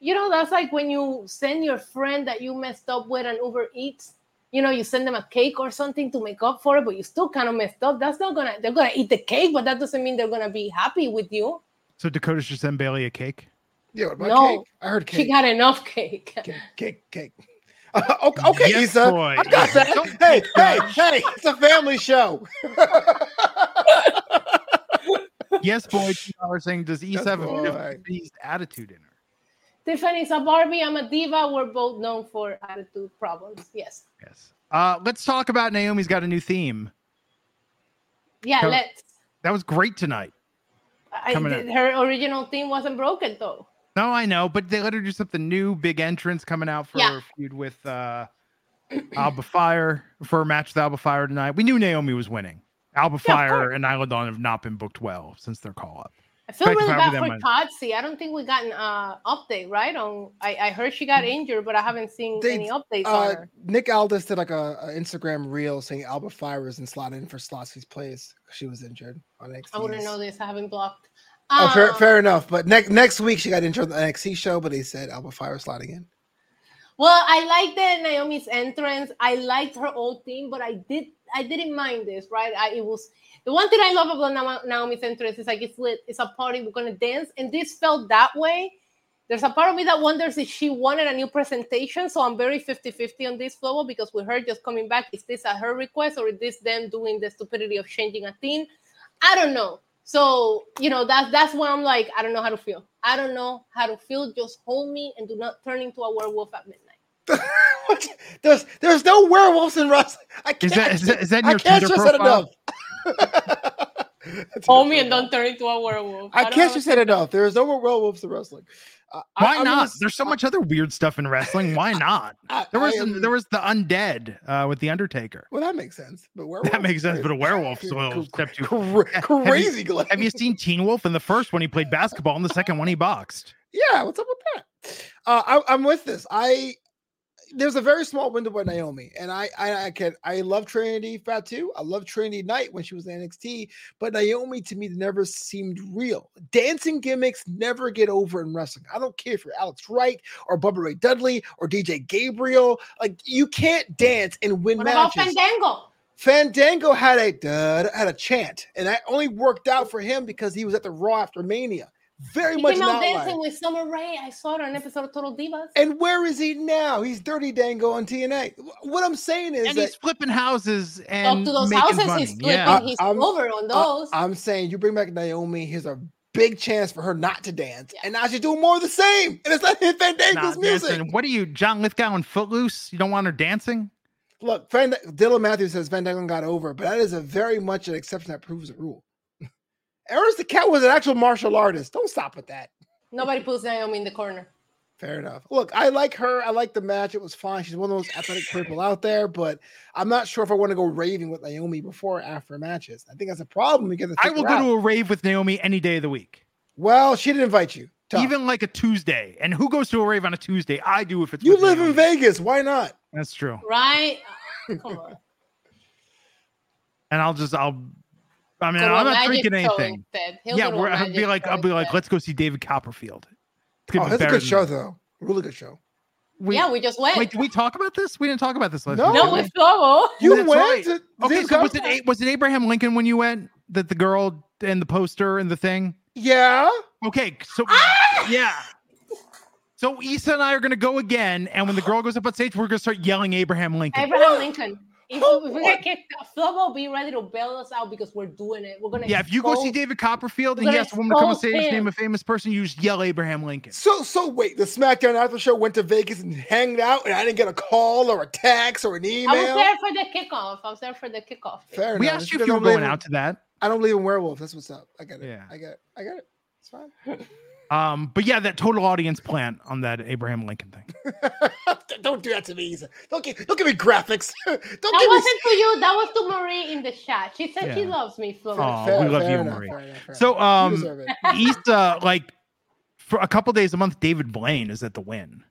you know, that's like when you send your friend that you messed up with an Uber Eats. You know, you send them a cake or something to make up for it, but you still kind of messed up. That's not gonna. They're gonna eat the cake, but that doesn't mean they're gonna be happy with you. So Dakota should send Bayley a cake. Yeah, what No. cake? I heard cake. She got enough cake. cake, cake, cake. Uh, okay, okay Yes, Isa. boy. I got that. Hey, hey, hey! It's a family show. yes, boy. Two dollars saying, does Isa Yes, have a beast attitude in her? Tiffany's a Barbie. I'm a diva. We're both known for attitude problems. Yes. Yes. Uh, let's talk about Naomi's got a new theme. Yeah. Come- Let's. That was great tonight. I, Coming th- her original theme wasn't broken though. No, I know, but they let her do something new. Big entrance coming out for Yeah. a feud with uh Alba Fyre for a match with Alba Fyre tonight. We knew Naomi was winning. Alba of Fire and Isla Dawn have not been booked well since their call up. I feel really bad for them Totsy. I don't think we got an uh, update, right? On I, I heard she got injured, but I haven't seen They- any updates on Uh, her. Nick Aldis did like a, a Instagram reel saying Alba Fyre was in slot in for Slotsky's place. She was injured on NXT. I wouldn't know this. I haven't blocked. Oh, fair, Um, fair enough. But next next week she got injured on the NXT show, but they said Alba Fyre was slotting in. Well, I liked the Naomi's entrance. I liked her old theme, but I did I didn't mind this, right? I, it was the one thing I love about Naomi- Naomi's entrance is like it's lit, it's a party, we're gonna dance, and this felt that way. There's a part of me that wonders if she wanted a new presentation. So I'm very 50-50 on this flow because with her just coming back, is this at her request or is this them doing the stupidity of changing a theme? I don't know. So you know that's that's why I'm like I don't know how to feel. I don't know how to feel. Just hold me and do not turn into a werewolf at midnight. What? there's there's no werewolves in wrestling. I can't. Is that is that, is that in I your can't Tinder stress that profile? enough. Hold me and don't turn into a werewolf. I don't can't have a- stress that enough. There is no more werewolves in wrestling. Uh, Why I'm gonna not? There's so much other weird stuff in wrestling. Why not? I- There was am- there was the undead uh, with the Undertaker. Well, that makes sense. But werewolves, That makes sense, but a crazy. werewolf's a little Cra- step too. cra- crazy. Glenn. Have you seen Teen Wolf? In the first one, he played basketball. In the second one, he boxed. Yeah, what's up with that? Uh, I, I'm with this. I there's a very small window with Naomi, and I I, I can I love Trinity Fatu. I love Trinity Knight when she was in NXT, but Naomi to me never seemed real. Dancing gimmicks never get over in wrestling. I don't care if you're Alex Wright or Bubba Ray Dudley or DJ Gabriel. Like you can't dance and win What about matches. Fandango? Fandango had a had a chant, and that only worked out for him because he was at the Raw after Mania. Very He much came out outlier. dancing with Summer Rae. I saw it on an episode of Total Divas. And where is he now? He's Dirty Dango on TNA. What I'm saying is And that he's flipping houses and Up and to those making houses, money. he's flipping. Yeah. he's I'm- over on those. I'm saying you bring back Naomi. Here's a big chance for her not to dance, Yeah. and now she's doing more of the same. And it's not his Fandango's Nah, music. dancing. What are you, John Lithgow and Footloose? You don't want her dancing? Look, Fand- Dylan Matthews says Van Fandango got over, but that is a very much an exception that proves the rule. Ernest the Cat was an actual martial artist. Don't stop with that. Nobody puts Naomi in the corner. Fair enough. Look, I like her. I like the match. It was fine. She's one of those athletic people out there, but I'm not sure if I want to go raving with Naomi before or after matches. I think that's a problem because I will go to a rave with Naomi any day of the week, Well, she didn't invite you. Tough. even like a Tuesday. And who goes to a rave on a Tuesday? I do if it's you with live in Vegas. Why not? That's true. Right? Come on. And I'll just I'll. I mean, Go to a I'm not magic drinking anything. Yeah, go to a we're, I'll be like, I'll be like, let's go see David Copperfield. It's gonna Oh, be that's a good show, this. though. Really good show. We, yeah, we just went. wait, did we talk about this? We didn't talk about this last No. week. no, did we? with You That's went right. to Okay, so was it was it Abraham Lincoln when you went? That the girl and the poster and the thing. Yeah. Okay, so Ah! yeah. So Issa and I are gonna go again, and when the girl goes up on stage, we're gonna start yelling Abraham Lincoln. Abraham Lincoln. If, Oh, if we what? get kicked, Flobo, be ready to bail us out because we're doing it. We're gonna. yeah, if you go see David Copperfield we're and he gonna asks a woman to come and say his name a famous person, you just yell Abraham Lincoln. So, so wait. The SmackDown after show went to Vegas and hanged out, and I didn't get a call or a text or an email. I was there for the kickoff. I was there for the kickoff. Fair enough We enough. asked you if you I were going in- out to that. I don't believe in werewolves. That's what's up. I got it. Yeah. I got it. I got it. It's fine. Um, but yeah, that total audience plant on that Abraham Lincoln thing. don't do that to me. Isa. Don't give, don't give me graphics. don't That give me. wasn't to you. That was to Marie in the chat. She said she loves me, Flobo. Aw. we love you, enough, Marie. fair enough, fair So, um, you deserve it. East, like for a couple days a month, David Blaine is at the win.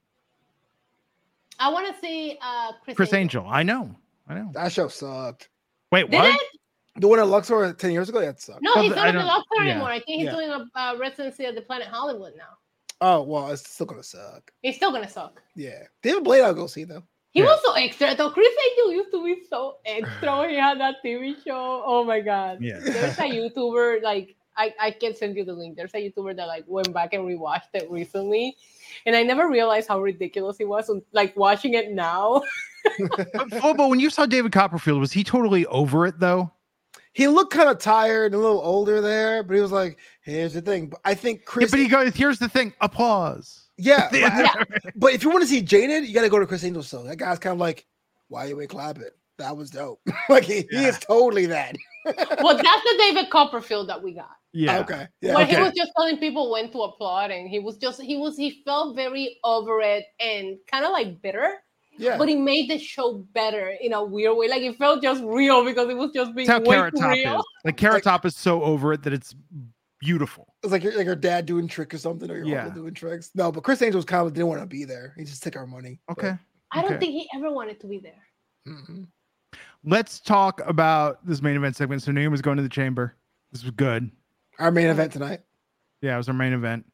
I want to see uh, Chris, Criss Angel. Angel, I know, I know. that show sucked. Wait, Did what? it? The one at Luxor ten years ago, that sucked. No, he's not in Luxor yeah. anymore. I think he's Yeah. doing a uh, residency at the Planet Hollywood now. Oh well, it's still gonna suck. He's still gonna suck. Yeah, David Blaine, I'll go see though. He Yeah. was so extra though. Criss Angel used to be so extra when he had that TV show. Oh my god. Yeah. There's a YouTuber like I, I can send you the link. There's a YouTuber that like went back and rewatched it recently. And I never realized how ridiculous he was. So, like watching it now. But Flobo, when you saw David Copperfield, was he totally over it though? He looked kind of tired and a little older there, but he was like, "Here's the thing." But I think Yeah, Chris, but he goes, here's the thing, applause. yeah, but, Yeah. but if you want to see Jaded, you got to go to Criss Angel. So that guy's kind of like, "Why you ain't clapping?" That was dope. like he, he is totally that. well, that's the David Copperfield that we got. Yeah. Okay. Yeah. Where Okay. he was just telling people when to applaud, and he was just he was he felt very over it and kind of like bitter. Yeah. But it made the show better in a weird way. Like it felt just real because it was just being That's how way Carrot Top real. is. Like Carrot Top is so over it that it's beautiful. It's like your like your dad doing trick or something, or your Yeah. uncle doing tricks. No, but Criss Angel was kind of didn't want to be there. He just took our money. but- Okay. I don't Okay. think he ever wanted to be there. Mhm. Let's talk about this main event segment. So Naomi was going to the chamber. This was good. Our main event tonight. Yeah, it was our main event.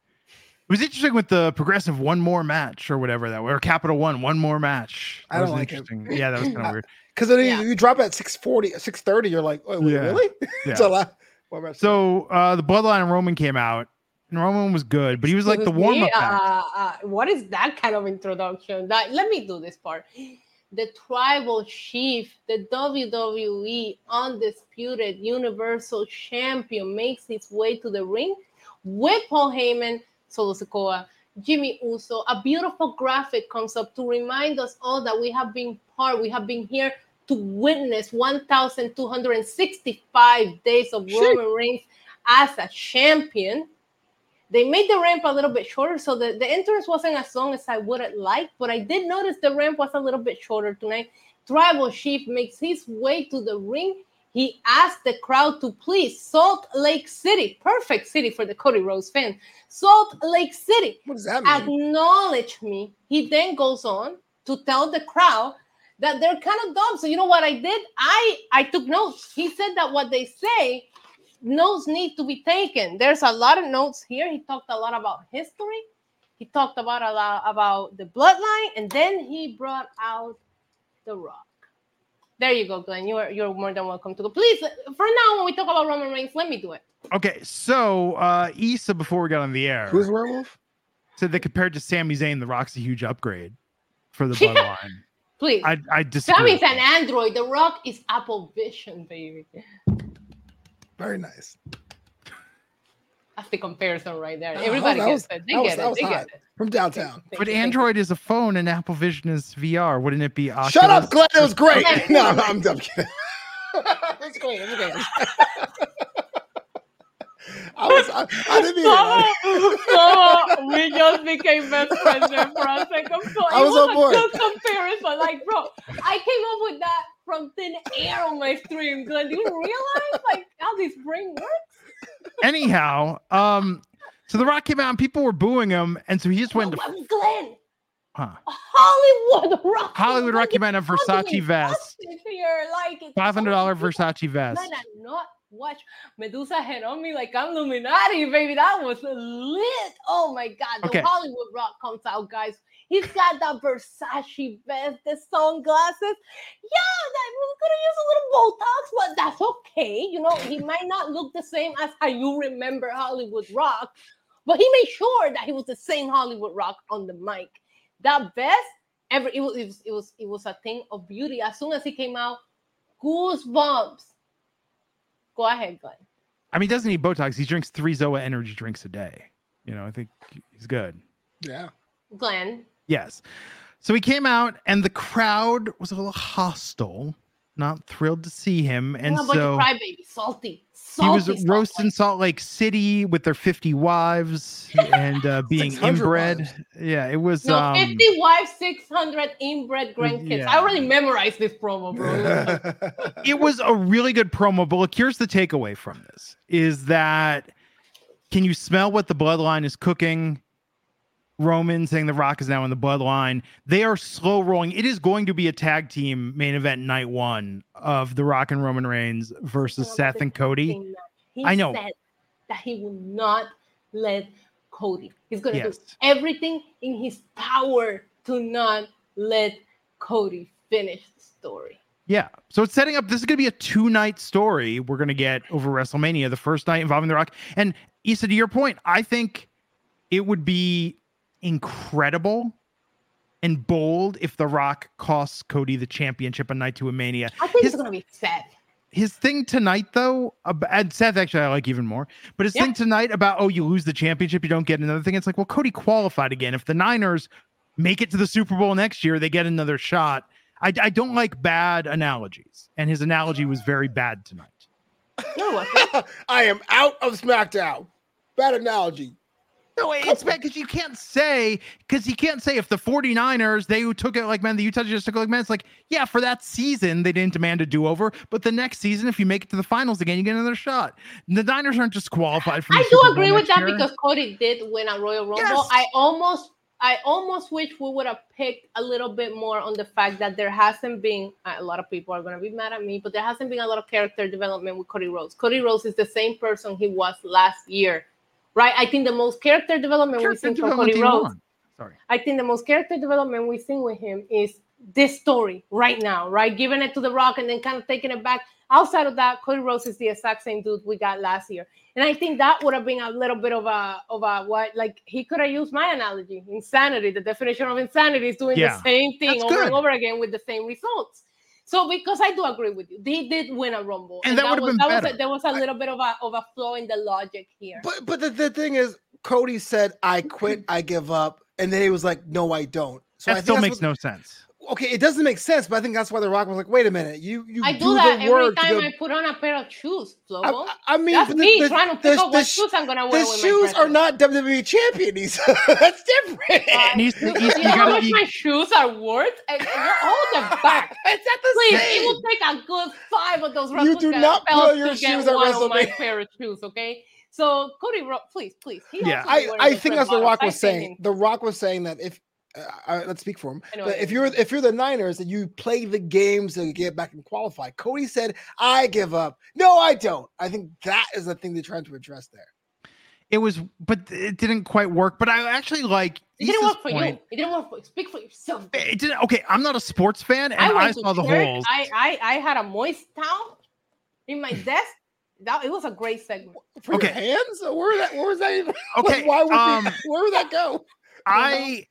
It was interesting with the progressive one more match or whatever that or Capital One one more match. I That don't was like it. interesting. Yeah, that was kind of weird. Because then Yeah. you, you drop at 640, 630, you're like, oh, wait, Yeah. really? Yeah. so, la- what So uh the Bloodline and Roman came out, and Roman was good, but he was like the Excuse warm up. Uh, uh, what is that kind of introduction? That let me do this part. The tribal chief, the WWE undisputed Universal Champion, makes his way to the ring with Paul Heyman, Solo Sikoa, Jimmy Uso. A beautiful graphic comes up to remind us all that we have been part, we have been here to witness 1,265 days of. Roman Reigns as a champion. They made the ramp a little bit shorter, so the, the entrance wasn't as long as I would have liked, but I did notice the ramp was a little bit shorter tonight. Tribal Chief makes his way to the ring. He asked the crowd to please Salt Lake City, perfect city for the Cody Rhodes fan. Salt Lake City, what does that mean? acknowledge me. He then goes on to tell the crowd that they're kind of dumb. So you know what I did? I I took notes. He said that what they say, notes need to be taken. There's a lot of notes here. He talked a lot about history. He talked about a lot about the bloodline, and then he brought out the Rock. There you go, Glenn. You're you're more than welcome to go. Please, for now, when we talk about Roman Reigns, let me do it. Okay, so uh Isa before we got on the air Who's the werewolf? said that compared to Sami Zayn, the Rock's a huge upgrade for the Yeah. bloodline. Please. I I disagree. Sammy's with an android. The Rock is Apple Vision, baby. Very nice. That's the comparison right there. Oh, Everybody that gets was- it. They that was- get that it. They hot. get it. From downtown. Thank But you. Android is a phone and Apple Vision is VR. Wouldn't it be Oculus? Shut up, Glenn. It was great. Okay. no, no, I'm, I'm kidding. it's great. It's great. I was, I, I didn't mean it. Oh, we just became best friends there for a second. So I it was was on a board. good comparison. Like, bro, I came up with that from thin air on my stream. Glenn, do you realize like how this brain works? Anyhow, um, so the Rock came out and people were booing him, and so he just went to Glenn, huh. Hollywood Rock. Hollywood Rock came out a Versace vest, Here, like it's five hundred dollar Versace vest. Man, I not watch Medusa head on me like I'm Illuminati, baby. That was lit. Oh my god, the Okay. Hollywood Rock comes out, guys. He's got that Versace vest, the sunglasses. Yeah, that was gonna use a little Botox, but that's okay. You know, he might not look the same as how you remember Hollywood Rock, but he made sure that he was the same Hollywood Rock on the mic. That vest, every it was it was it was, it was a thing of beauty. As soon as he came out, goosebumps. Go ahead, Glenn. I mean, he doesn't need Botox. He drinks three Zoa energy drinks a day. You know, I think he's good. Yeah. Glenn. Yes. So he came out, and the crowd was a little hostile, not thrilled to see him, and You're a bunch so of crybaby, salty. salty. he was salty. roasting Salt Lake City with their fifty wives and uh, being inbred. wives. Yeah, it was. No, um, 50 wives, 600 inbred grandkids. yeah. I already memorized this promo, bro. it was a really good promo. But look, here's the takeaway from this: is that can you smell what the bloodline is cooking? Roman saying the Rock is now in the bloodline. They are slow rolling. It is going to be a tag team main event night one of the Rock and Roman Reigns versus Seth and Cody. I know. said that he will not let Cody. He's going to Yes. do everything in his power to not let Cody finish the story. Yeah. So it's setting up. This is going to be a two night story we're going to get over WrestleMania. The first night involving The Rock. And Isa, to your point, I think it would be incredible and bold if The Rock costs Cody the championship on night two of Mania. I think His- it's going to be Seth. His thing tonight, though, and Seth actually I like even more, but his Yeah. thing tonight about, oh, you lose the championship, you don't get another thing. It's like, well, Cody qualified again. If the Niners make it to the Super Bowl next year, they get another shot. I, I don't like bad analogies, and his analogy was very bad tonight. No. I am out of SmackDown. Bad analogy. No, it's bad because you can't say because you can't say if the 49ers they took it like men, the Utah just took it like men. It's like, yeah, for that season they didn't demand a do-over, but the next season, if you make it to the finals again, you get another shot. The Niners aren't disqualified from. I do agree with that year. because Cody did win a Royal Rumble. Yes. I almost, I almost wish we would have picked a little bit more on the fact that there hasn't been a lot of people are going to be mad at me, but there hasn't been a lot of character development with Cody Rhodes. Cody Rhodes is the same person he was last year, right? I think the most character development we've Character seen from Cody Rhodes. Sorry. I think the most character development we've seen with him is this story right now, right? Giving it to The Rock and then kind of taking it back. Outside of that, Cody Rhodes is the exact same dude we got last year. And I think that would have been a little bit of a of a what like he could have used my analogy. Insanity. The definition of insanity is doing Yeah, the same thing that's over good. and over again with the same results. So because I do agree with you, they did win a rumble, And that would have was, been that was better. a, there was a little bit of a of a flaw in the logic here. But but the, the thing is, Cody said, "I quit. I give up," and then he was like, "No, I don't." So I That think still makes what- no sense. Okay, it doesn't make sense, but I think that's why The Rock was like, "Wait a minute, you you I do, do that the every work." to time go- I put on a pair of shoes, Flobo. I, I mean, That's but me the, the, trying to the, pick up the, what shoes I'm gonna the wear. with my shoes are not WWE champions. that's different. Uh, And he's- you, he's- you you know how much be- my shoes are worth? And, and you're hold them back. it's not the Please, same. it will take a good five of those You do not put belts on your shoes at one of my pair of shoes, okay? So Cody, Ro- please, please. He Yeah. I, I think red that's what The. Rock was I've saying. The Rock was saying that if uh, uh, let's speak for him. But if you're you're if you're the Niners and you play the games and get back and qualify, Cody said, "I give up." No, I don't. I think that is the thing they're trying to address there. It was, but it didn't quite work. But I actually like. It didn't work for point. you. It didn't work for you. Speak for yourself. It didn't. Okay, I'm not a sports fan, and I I, went to saw the church. holes. I, I I had a moist towel in my desk. That it was a great segment. For Okay. your hands? Where that? Where was that? Even? like, Okay, why would um, you, where would that go? I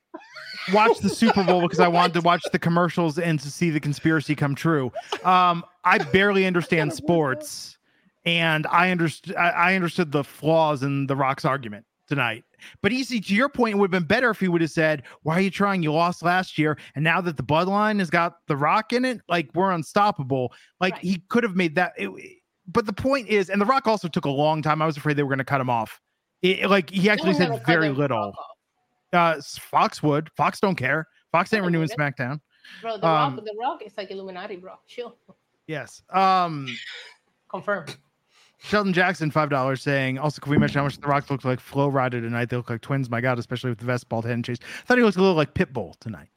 watched the Super Bowl because I wanted to watch the commercials and to see the conspiracy come true. Um, I barely understand sports, and I understood. I, I understood the flaws in the Rock's argument tonight. But easy to your point, it would have been better if he would have said, "Why are you trying? You lost last year, and now that the Bloodline has got the Rock in it, like we're unstoppable." Like Right. he could have made that. it- but the point is, and the Rock also took a long time. I was afraid they were going to cut him off. It, like he actually said very little. off. Uh, Fox would. Fox don't care. Fox ain't renewing wouldn't. SmackDown. Bro, the Um, rock, the rock is like Illuminati, bro. Chill. Yes. Um, Confirm. Sheldon Jackson, five dollars, saying. Also, can we mention how much the Rock looked like Flow Rider tonight? They look like twins. My God, especially with the vest, bald head, and chase. I Thought he looked a little like Pitbull tonight.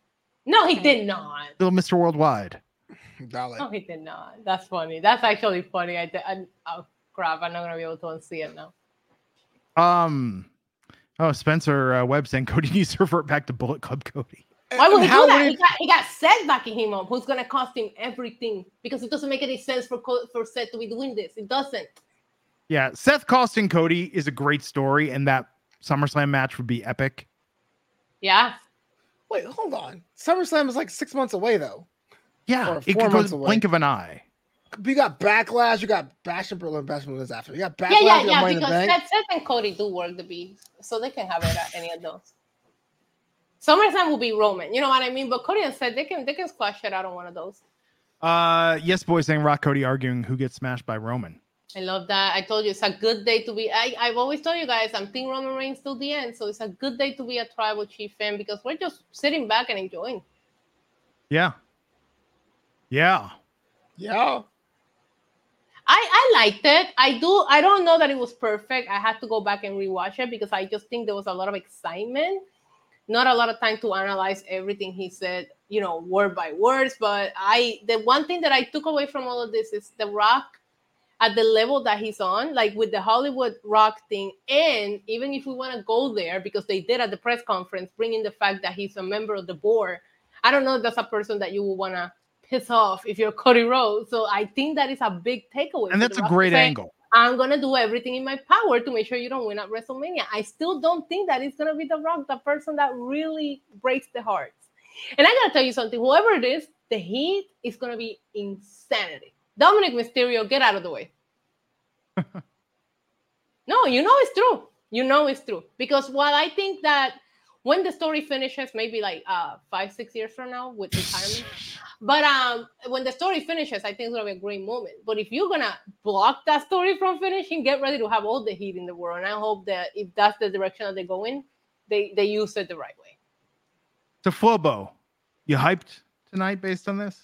No, he did not. Little Mr. Worldwide. Dollar. No, he did not. That's funny. That's actually funny. I did. I, oh crap! I'm not gonna be able to unsee it now. Um. Oh, Spencer uh, Webb saying Cody needs to revert back to Bullet Club Cody. Why would he how do that? would He got, he got Seth backing him up, who's gonna cost him everything because it doesn't make any sense for Co- for Seth to be doing this. It doesn't. Yeah, Seth costing Cody is a great story, and that SummerSlam match would be epic. Yeah. Wait, hold on. SummerSlam is like six months away, though. Yeah, Or it could go the blink of an eye. You got Backlash. You got Bash and Berlin. Bash and Berlin is after. You got Backlash. yeah, yeah, yeah. Money in the Because Seth, Seth and Cody do work the beat, so they can have it at any of those. SummerSlam will be Roman, you know what I mean? But Cody and Seth, they can they can squash it out on one of those. Uh, yes, boy, saying Rock Cody arguing who gets smashed by Roman. I love that. I told you it's a good day to be. I, I've always told you guys I'm Team Roman Reigns till the end, so it's a good day to be a tribal chief fan because we're just sitting back and enjoying. Yeah, yeah. Yeah. I, I liked it. I do. I don't know that it was perfect. I had to go back and rewatch it because I just think there was a lot of excitement, not a lot of time to analyze everything he said, you know, word by words. But I, the one thing that I took away from all of this is The Rock at the level that he's on, like with the Hollywood Rock thing, and even if we want to go there, because they did at the press conference, bringing the fact that he's a member of the board. I don't know if that's a person that you would want to piss off if you're Cody Rhodes. So I think that is a big takeaway. And that's a great say, angle. I'm gonna do everything in my power to make sure you don't win at WrestleMania. I still don't think that it's gonna be The Rock, the person that really breaks the hearts. And I gotta tell you something, whoever it is, the heat is gonna be insanity. Dominik Mysterio, get out of the way. no, you know it's true. You know it's true. Because while I think that when the story finishes, maybe like uh five, six years from now with retirement. But um, when the story finishes, I think it's gonna be a great moment. But if you're gonna block that story from finishing, get ready to have all the heat in the world. And I hope that if that's the direction that they go in, they they use it the right way. So Flobo, you hyped tonight based on this?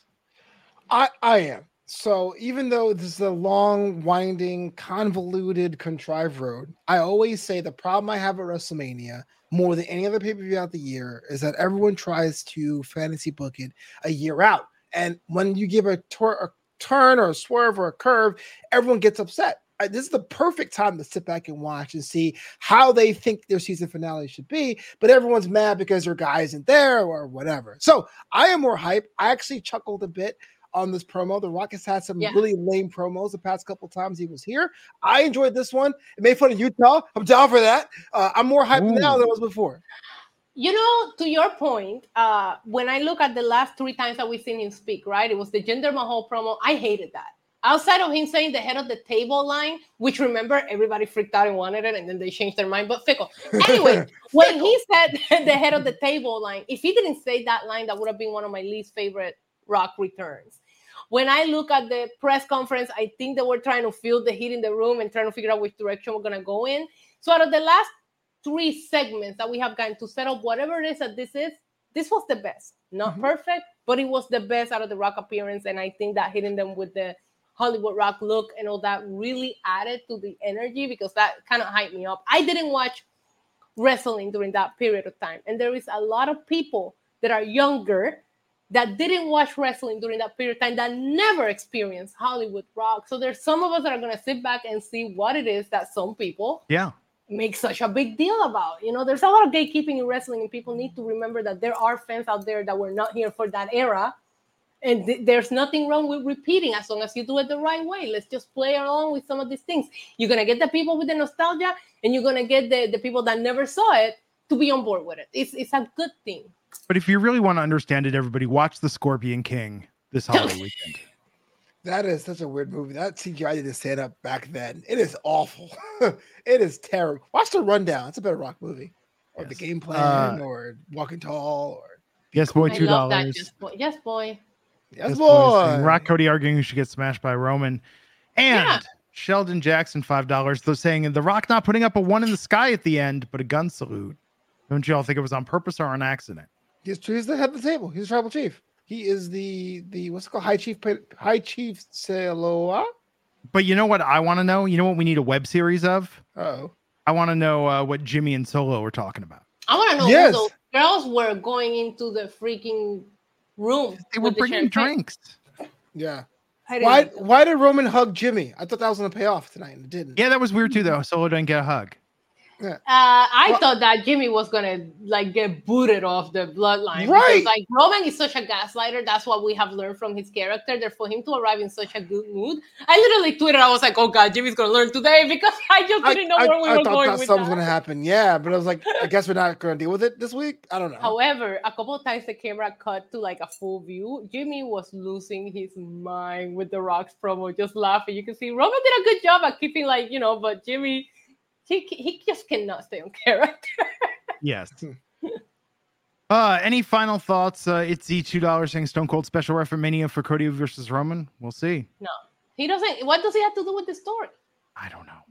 I I am. So even though this is a long, winding, convoluted, contrived road, I always say the problem I have at WrestleMania more than any other pay per view out the year is that everyone tries to fantasy book it a year out, and when you give a, tor- a turn or a swerve or a curve, everyone gets upset. This is the perfect time to sit back and watch and see how they think their season finale should be. But everyone's mad because their guy isn't there or whatever. So I am more hype. I actually chuckled a bit on this promo. The Rock has had some Yeah. really lame promos the past couple times he was here. I enjoyed this one. It made fun of Utah. I'm down for that. Uh, I'm more hyped now than I was before. You know, to your point, uh, when I look at the last three times that we've seen him speak, right? It was the Jinder Mahal promo. I hated that. Outside of him saying the head of the table line, which remember everybody freaked out and wanted it, and then they changed their mind. But fickle. Anyway, when he said the head of the table line, if he didn't say that line, that would have been one of my least favorite Rock returns. When I look at the press conference, I think they were trying to feel the heat in the room and trying to figure out which direction we're gonna go in. So out of the last three segments that we have gotten to set up whatever it is that this is, this was the best. Not Mhm. perfect, but it was the best out of the Rock appearance. And I think that hitting them with the Hollywood Rock look and all that really added to the energy because that kind of hyped me up. I didn't watch wrestling during that period of time. And there is a lot of people that are younger that didn't watch wrestling during that period of time that never experienced Hollywood Rock. So there's some of us that are going to sit back and see what it is that some people Yeah. make such a big deal about. You know, there's a lot of gatekeeping in wrestling, and people need to remember that there are fans out there that were not here for that era. And th- there's nothing wrong with repeating as long as you do it the right way. Let's just play along with some of these things. You're gonna get the people with the nostalgia, and you're gonna get the, the people that never saw it to be on board with it. It's it's a good thing. But if you really want to understand it, everybody watch The Scorpion King this holiday weekend. That is such a weird movie. That CGI did stand up back then. It is awful. it is terrible. Watch the rundown. It's a better rock movie. Or the game plan, Uh, or Walking Tall, or Yes, boy, I two love that. dollars. Yes, boy. Yes, boy. yes, Yes, boy. saying Rock Cody arguing who should get smashed by Roman. And Yeah. Sheldon Jackson, five dollars. Though saying the Rock not putting up a one in the sky at the end, but a gun salute. Don't you all think it was on purpose or on accident? He's, he's the head of the table. He's the tribal chief. He is the the what's it called High Chief High Chief Seloa. But you know what I want to know? You know what we need a web series of? Oh, I want to know uh, what Jimmy and Solo were talking about. I want to know Yes. who those girls were going into the freaking room. They were with the bringing drinks. yeah. Why why did Roman hug Jimmy? I thought that was gonna pay off tonight, and it didn't. Yeah, that was weird too, though. Solo didn't get a hug. Uh, I Well- thought that Jimmy was gonna like get booted off the bloodline. Right. Because, like Roman is such a gaslighter. That's what we have learned from his character. That for him to arrive in such a good mood. I literally tweeted, I was like, "Oh God, Jimmy's gonna learn today," because I just I, didn't know I- where we I were thought going that with something was gonna happen. Yeah, but I was like, I guess we're not gonna deal with it this week. I don't know. However, a couple of times the camera cut to like a full view. Jimmy was losing his mind with the Rocks promo, just laughing. You can see Roman did a good job at keeping like you know, but Jimmy, he he just cannot stay on character. Yes. Uh, any final thoughts? Uh, it's the two dollars saying Stone Cold special ref Mania for Cody versus Roman. We'll see. No, he doesn't. What does he have to do with the story? I don't know.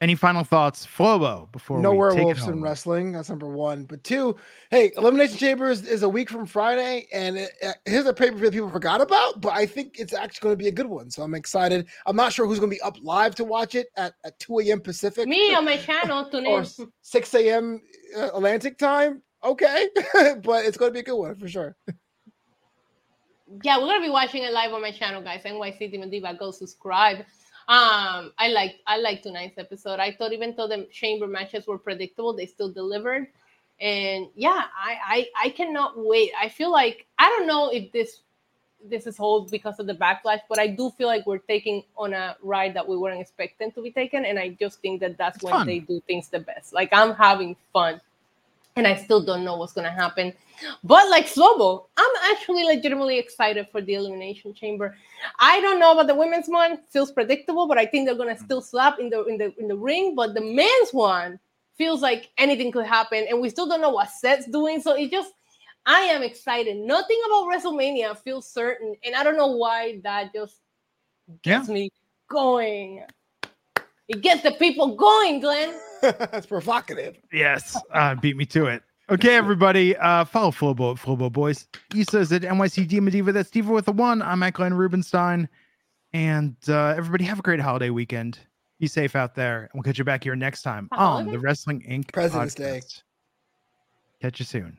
Okay. Any final thoughts, Flobo? Before no we take it werewolves in wrestling. That's number one. But two, hey, Elimination Chamber is, is a week from Friday, and it, uh, here's a paper that people forgot about, but I think it's actually going to be a good one. So I'm excited. I'm not sure who's going to be up live to watch it at, at 2 a.m. Pacific Me on my channel tune or 6 a.m. uh, Atlantic time. Okay, but it's going to be a good one for sure. Yeah, we're gonna be watching it live on my channel, guys. NYC Demon Diva. Go subscribe. Um, I like I like tonight's episode. I thought even though the chamber matches were predictable, they still delivered. And yeah, I I, I cannot wait. I feel like I don't know if this this is hold because of the backlash, but I do feel like we're taking on a ride that we weren't expecting to be taken, and I just think that that's It's when fun. they do things the best. Like I'm having fun, and I still don't know what's gonna happen. But like Flobo, I'm actually legitimately excited for the Elimination Chamber. I don't know about the women's one; feels predictable, but I think they're gonna mm. still slap in the in the in the ring. But the men's one feels like anything could happen, and we still don't know what Seth's doing. So it just, I am excited. Nothing about WrestleMania feels certain, and I don't know why that just gets Yeah. me going. It gets the people going, Glenn. That's provocative. Yes, uh, beat me to it. Okay, everybody, uh, follow Flobo at Flobo Boyce. Isa's at NYC Demon Diva. That's Diva with a one. I'm at Glenn Rubenstein. And uh, everybody, have a great holiday weekend. Be safe out there. And we'll catch you back here next time A on the Wrestling Inc. President's Day. podcast. Catch you soon.